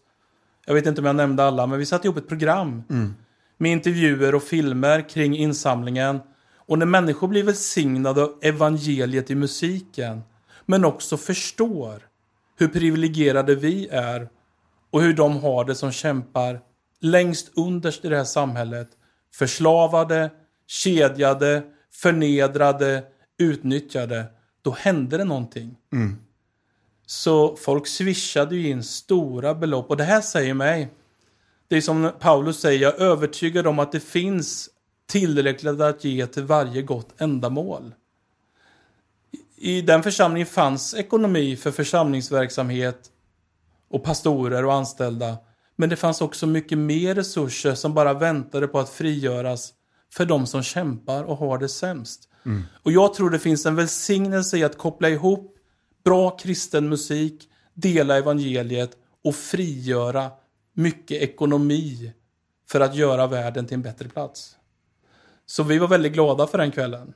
Jag vet inte om jag nämnde alla, men vi satte ihop ett program. Med intervjuer och filmer kring insamlingen. Och när människor blir välsignade av evangeliet i musiken, men också förstår hur privilegierade vi är och hur de har det som kämpar längst underst i det här samhället. Förslavade, kedjade, förnedrade, utnyttjade. Då hände det någonting. Så folk swishade ju in stora belopp. Och det här säger mig, det är som Paulus säger, jag är övertygad om att det finns tillräckligt att ge till varje gott ändamål. I den församlingen fanns ekonomi för församlingsverksamhet och pastorer och anställda. Men det fanns också mycket mer resurser som bara väntade på att frigöras för de som kämpar och har det sämst. Och jag tror det finns en välsignelse i att koppla ihop bra kristen musik, dela evangeliet och frigöra mycket ekonomi för att göra världen till en bättre plats. Så vi var väldigt glada för den kvällen.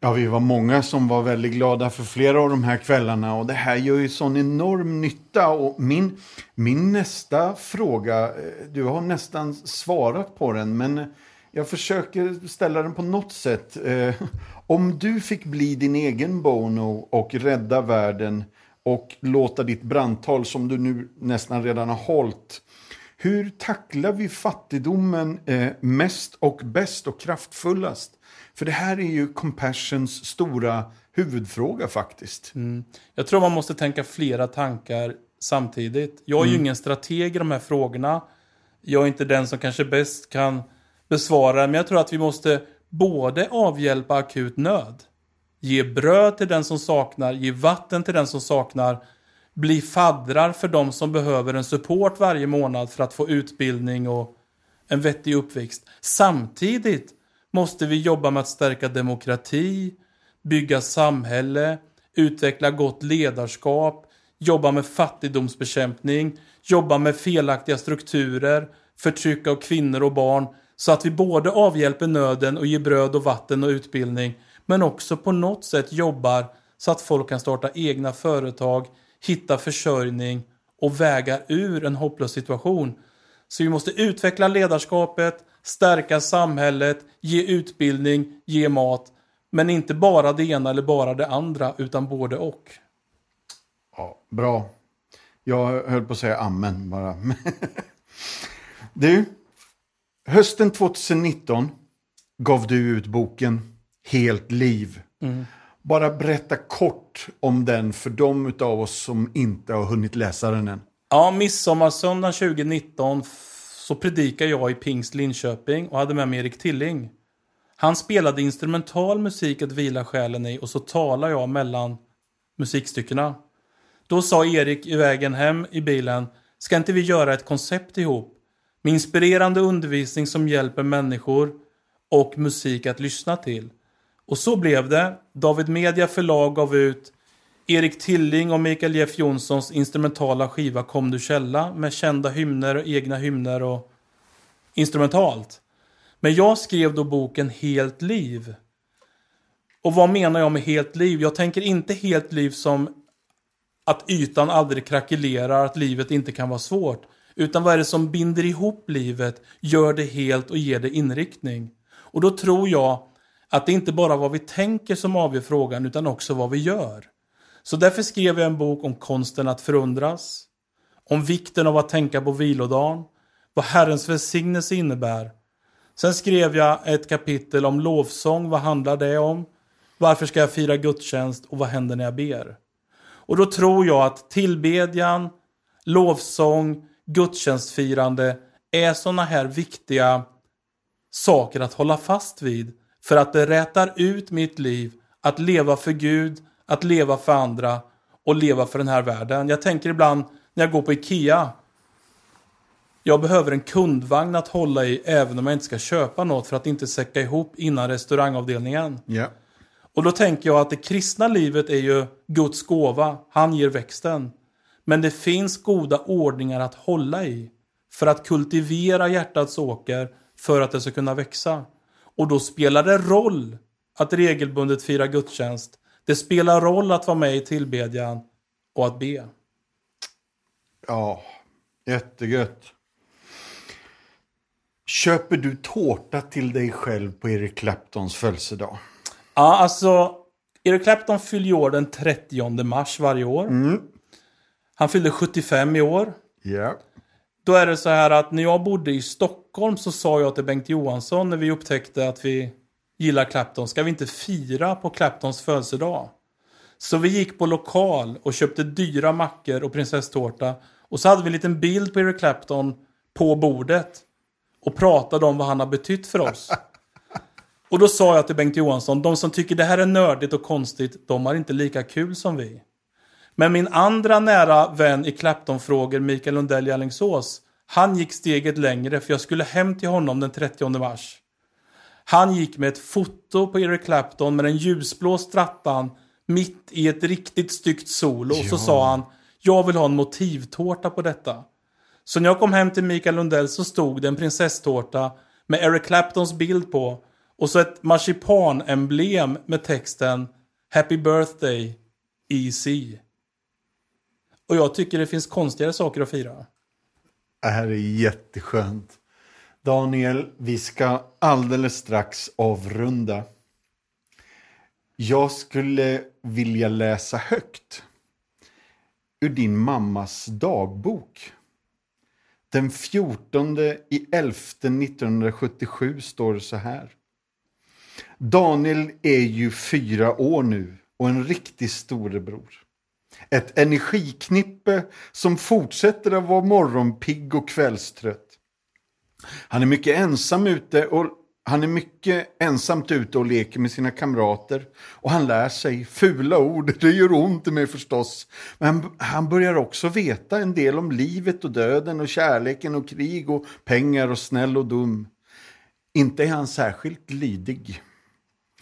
Ja, vi var många som var väldigt glada för flera av de här kvällarna och det här gör ju sån enorm nytta. Och min, min nästa fråga, eh, du har nästan svarat på den, men eh, jag försöker ställa den på något sätt. Eh, om du fick bli din egen Bono och rädda världen och låta ditt brandtal som du nu nästan redan har hållit hur tacklar vi fattigdomen eh, mest och bäst och kraftfullast? För det här är ju Compassions stora huvudfråga faktiskt. Jag tror man måste tänka flera tankar samtidigt. Jag är ju ingen strateg i de här frågorna. Jag är inte den som kanske bäst kan besvara, men jag tror att vi måste både avhjälpa akut nöd, ge bröd till den som saknar, ge vatten till den som saknar, bli faddrar för de som behöver en support varje månad för att få utbildning och en vettig uppväxt. Samtidigt måste vi jobba med att stärka demokrati, bygga samhälle, utveckla gott ledarskap, jobba med fattigdomsbekämpning, jobba med felaktiga strukturer, förtryck av kvinnor och barn, så att vi både avhjälper nöden och ger bröd och vatten och utbildning, men också på något sätt jobbar så att folk kan starta egna företag, hitta försörjning och vägar ur en hopplös situation. Så vi måste utveckla ledarskapet, stärka samhället, ge utbildning, ge mat. Men inte bara det ena eller bara det andra, utan både och. Ja, bra. Jag höll på att säga amen bara. Du, hösten 2019 gav du ut boken Helt liv. Bara berätta kort om den för de av oss som inte har hunnit läsa den än. Ja, midsommarsöndagen 2019 f- så predikade jag i Pingst Linköping och hade med mig Erik Tilling. Han spelade instrumental musik att vila själen i och så talade jag mellan musikstyckena. Då sa Erik i vägen hem i bilen, ska inte vi göra ett koncept ihop? Med inspirerande undervisning som hjälper människor och musik att lyssna till. Och så blev det. David Media förlag gav ut Erik Tilling och Mikael Jeff Jonssons instrumentala skiva Kom du källa med kända hymner och egna hymner och instrumentalt. Men jag skrev då boken Helt liv. Och vad menar jag med helt liv? Jag tänker inte helt liv som att ytan aldrig krackelerar, att livet inte kan vara svårt. Utan vad är det som binder ihop livet, gör det helt och ger det inriktning? Och då tror jag att det inte bara vad vi tänker som avgör frågan, utan också vad vi gör. Så därför skrev jag en bok om konsten att förundras, om vikten av att tänka på vilodagen, vad Herrens välsignelse innebär, Sen skrev jag ett kapitel om lovsång. Vad handlar det om? Varför ska jag fira gudstjänst och vad händer när jag ber? Och då tror jag att tillbedjan, lovsång, gudstjänstfirande är sådana här viktiga saker att hålla fast vid. För att det rätar ut mitt liv att leva för Gud, att leva för andra och leva för den här världen. Jag tänker ibland när jag går på Ikea. Jag behöver en kundvagn att hålla i även om jag inte ska köpa något för att inte säcka ihop innan restaurangavdelningen. Ja. Och då tänker jag att det kristna livet är ju Guds gåva. Han ger växten. Men det finns goda ordningar att hålla i. För att kultivera hjärtats åker för att det ska kunna växa. Och då spelar det roll att regelbundet fira gudstjänst. Det spelar roll att vara med i tillbedjan och att be. Ja, jättegött. Köper du tårta till dig själv på Eric Claptons födelsedag? Ja, alltså Eric Clapton fyller år den 30 mars varje år. Han fyllde 75 i år. Ja. Då är det så här att när jag bodde i Stockholm så sa jag till Bengt Johansson när vi upptäckte att vi gillar Clapton, ska vi inte fira på Claptons födelsedag? Så vi gick på lokal och köpte dyra mackor och prinsesstårta. Och så hade vi en liten bild på Eric Clapton på bordet. Och pratade om vad han har betytt för oss. Och då sa jag till Bengt Johansson, de som tycker det här är nördigt och konstigt, de har inte lika kul som vi. Men min andra nära vän i Clapton-frågor, Mikael Lundell i Alingsås, han gick steget längre för jag skulle hem till honom den 30 mars. Han gick med ett foto på Eric Clapton med den ljusblå strattan mitt i ett riktigt styggt solo och så Ja. sa han Jag vill ha en motivtårta på detta. Så när jag kom hem till Mikael Lundell så stod det en prinsesstårta med Eric Claptons bild på och så ett marsipanemblem med texten Happy birthday EC. Och jag tycker det finns konstigare saker att fira. Det här är jätteskönt. Daniel, vi ska alldeles strax avrunda. Jag skulle vilja läsa högt ur din mammas dagbok. Den 14 i 11 1977 står det så här. Daniel är ju fyra år nu och en riktig storebror. Ett energiknippe som fortsätter att vara morgonpigg och kvällstrött. Han är mycket ensam ute och han är mycket ensamt ute och leker med sina kamrater. Och han lär sig fula ord. Det gör ont i mig förstås. Men han, han börjar också veta en del om livet och döden och kärleken och krig och pengar och snäll och dum. Inte är han särskilt lydig.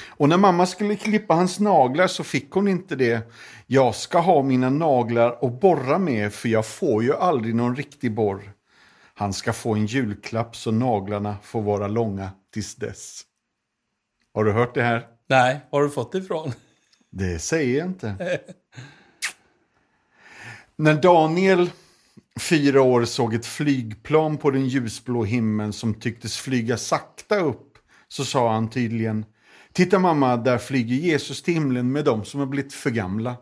Och när mamma skulle klippa hans naglar så fick hon inte det. Jag ska ha mina naglar och borra med för jag får ju aldrig någon riktig borr. Han ska få en julklapp så naglarna får vara långa tills dess. Har du hört det här? Nej, var har du fått det ifrån? Det säger jag inte. När Daniel, fyra år, såg ett flygplan på den ljusblå himlen som tycktes flyga sakta upp så sa han tydligen Titta mamma, där flyger Jesus till himlen med dem som har blivit för gamla.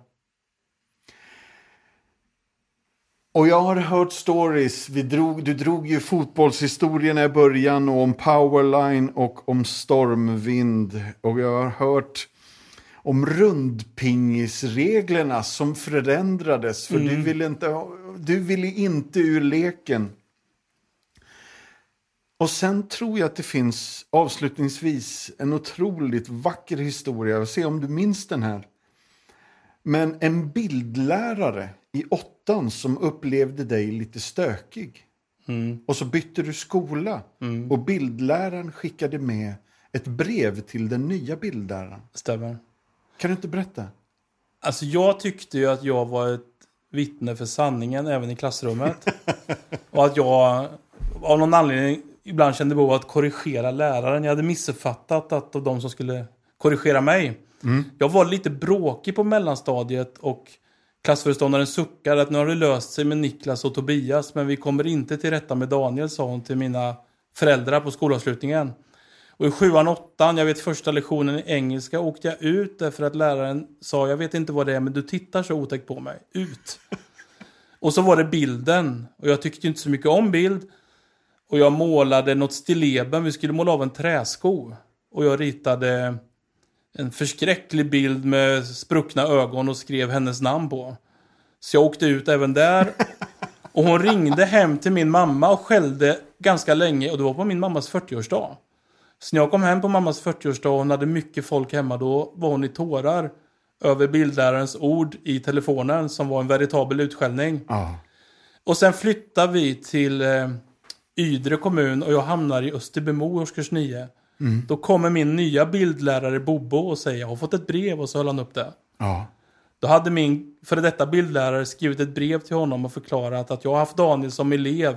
Och jag har hört stories, vi drog, du drog ju fotbollshistorierna i början och om powerline och om stormvind. Och jag har hört om rundpingisreglerna som förändrades. För du, ville inte, du ville inte ur leken. Och sen tror jag att det finns avslutningsvis en otroligt vacker historia. Se om du minns den här. Men en bildlärare i åttan som upplevde dig lite stökig. Och så bytte du skola. Och bildläraren skickade med ett brev till den nya bildläraren. Stämmer. Kan du inte berätta? Alltså jag tyckte ju att jag var ett vittne för sanningen även i klassrummet. och att jag av någon anledning ibland kände behov av att korrigera läraren. Jag hade missuppfattat att av de som skulle korrigera mig. Jag var lite bråkig på mellanstadiet och klassföreståndaren suckade att nu har det löst sig med Niklas och Tobias men vi kommer inte till rätta med Daniel sa hon till mina föräldrar på skolavslutningen. Och i sjuan, åttan, jag vet första lektionen i engelska åkte jag ut därför att läraren sa jag vet inte vad det är men du tittar så otäckt på mig. Ut! Och så var det bilden. Och jag tyckte inte så mycket om bild. Och jag målade något stilleben. Vi skulle måla av en träsko. Och jag ritade en förskräcklig bild med spruckna ögon och skrev hennes namn på. Så jag åkte ut även där. Och hon ringde hem till min mamma och skällde ganska länge. Och det var på min mammas 40-årsdag. Så när jag kom hem på mammas 40-årsdag och hon hade mycket folk hemma, då var hon i tårar över bildlärarens ord i telefonen som var en veritabel utskällning. Ja. Och sen flyttade vi till eh, Ydre kommun och jag hamnar i Österbymo årskurs 9. Då kommer min nya bildlärare Bobo och säger jag har fått ett brev och så höll han upp det. Ja. Då hade min före detta bildlärare skrivit ett brev till honom och förklarat att jag har haft Daniel som elev.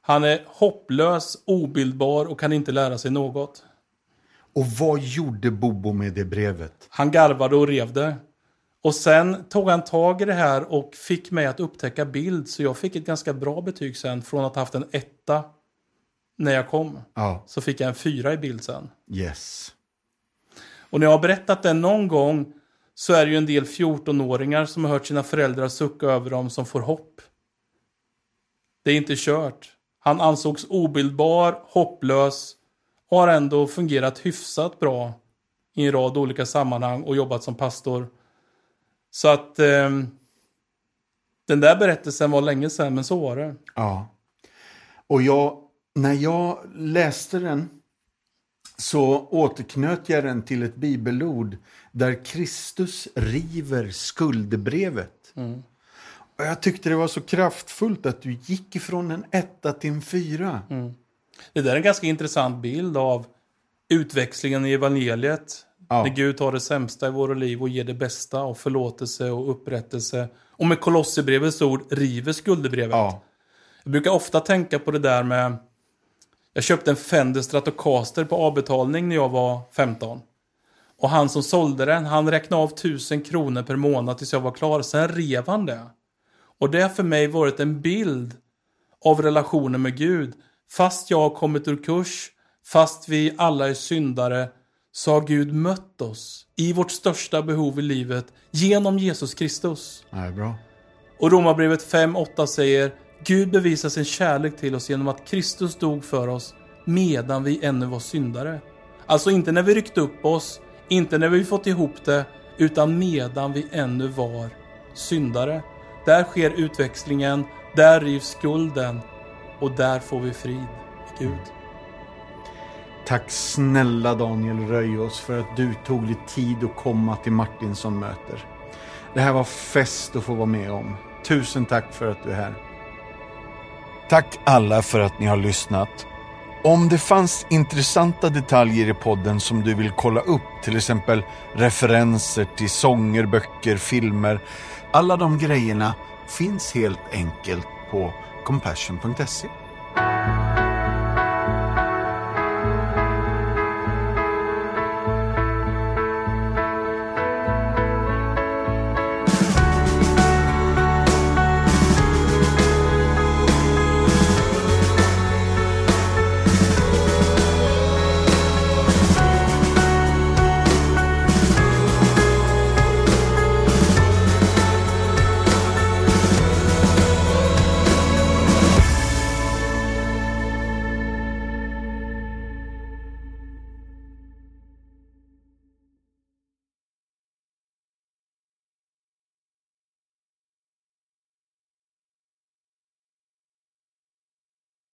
Han är hopplös, obildbar och kan inte lära sig något. Och vad gjorde Bobo med det brevet? Han garvade och rev det. Och sen tog han tag i det här och fick mig att upptäcka bild. Så jag fick ett ganska bra betyg sen. Från att ha haft en etta när jag kom. Ja. Så fick jag en fyra i bild sen. Yes. Och när jag har berättat det någon gång så är det ju en del 14-åringar som har hört sina föräldrar sucka över dem som får hopp. Det är inte kört. Han ansågs obildbar, hopplös och har ändå fungerat hyfsat bra i en rad olika sammanhang och jobbat som pastor. Så att eh, den där berättelsen var länge sedan, men så var det. Ja. Och jag, när jag läste den så återknöt jag den till ett bibelord där Kristus river skuldebrevet. Och jag tyckte det var så kraftfullt att du gick ifrån en etta till en fyra. Det där är en ganska intressant bild av utväxlingen i evangeliet. Ja. När Gud tar det sämsta i våra liv och ger det bästa och förlåtelse och upprättelse. Och med Kolosserbrevets ord river skuldebrevet. Ja. Jag brukar ofta tänka på det där med... Jag köpte en Fender Stratocaster på avbetalning när jag var 15. Och han som sålde den, han räknade av 1000 kronor per månad tills jag var klar. Sen rev han det. Och det har för mig varit en bild av relationen med Gud. Fast jag har kommit ur kurs, fast vi alla är syndare, så har Gud mött oss i vårt största behov i livet genom Jesus Kristus. Ja, bra. Och Romarbrevet 5.8 säger Gud bevisar sin kärlek till oss genom att Kristus dog för oss medan vi ännu var syndare. Alltså inte när vi ryckte upp oss, inte när vi fått ihop det, utan medan vi ännu var syndare. Där sker utväxlingen, där rivs skulden och där får vi frid med Gud. Tack snälla Daniel Röjås för att du tog dig tid att komma till Martinsson möter. Det här var fest att få vara med om. Tusen tack för att du är här. Tack alla för att ni har lyssnat. Om det fanns intressanta detaljer i podden som du vill kolla upp, till exempel referenser till sånger, böcker, filmer. Alla de grejerna finns helt enkelt på compassion.se.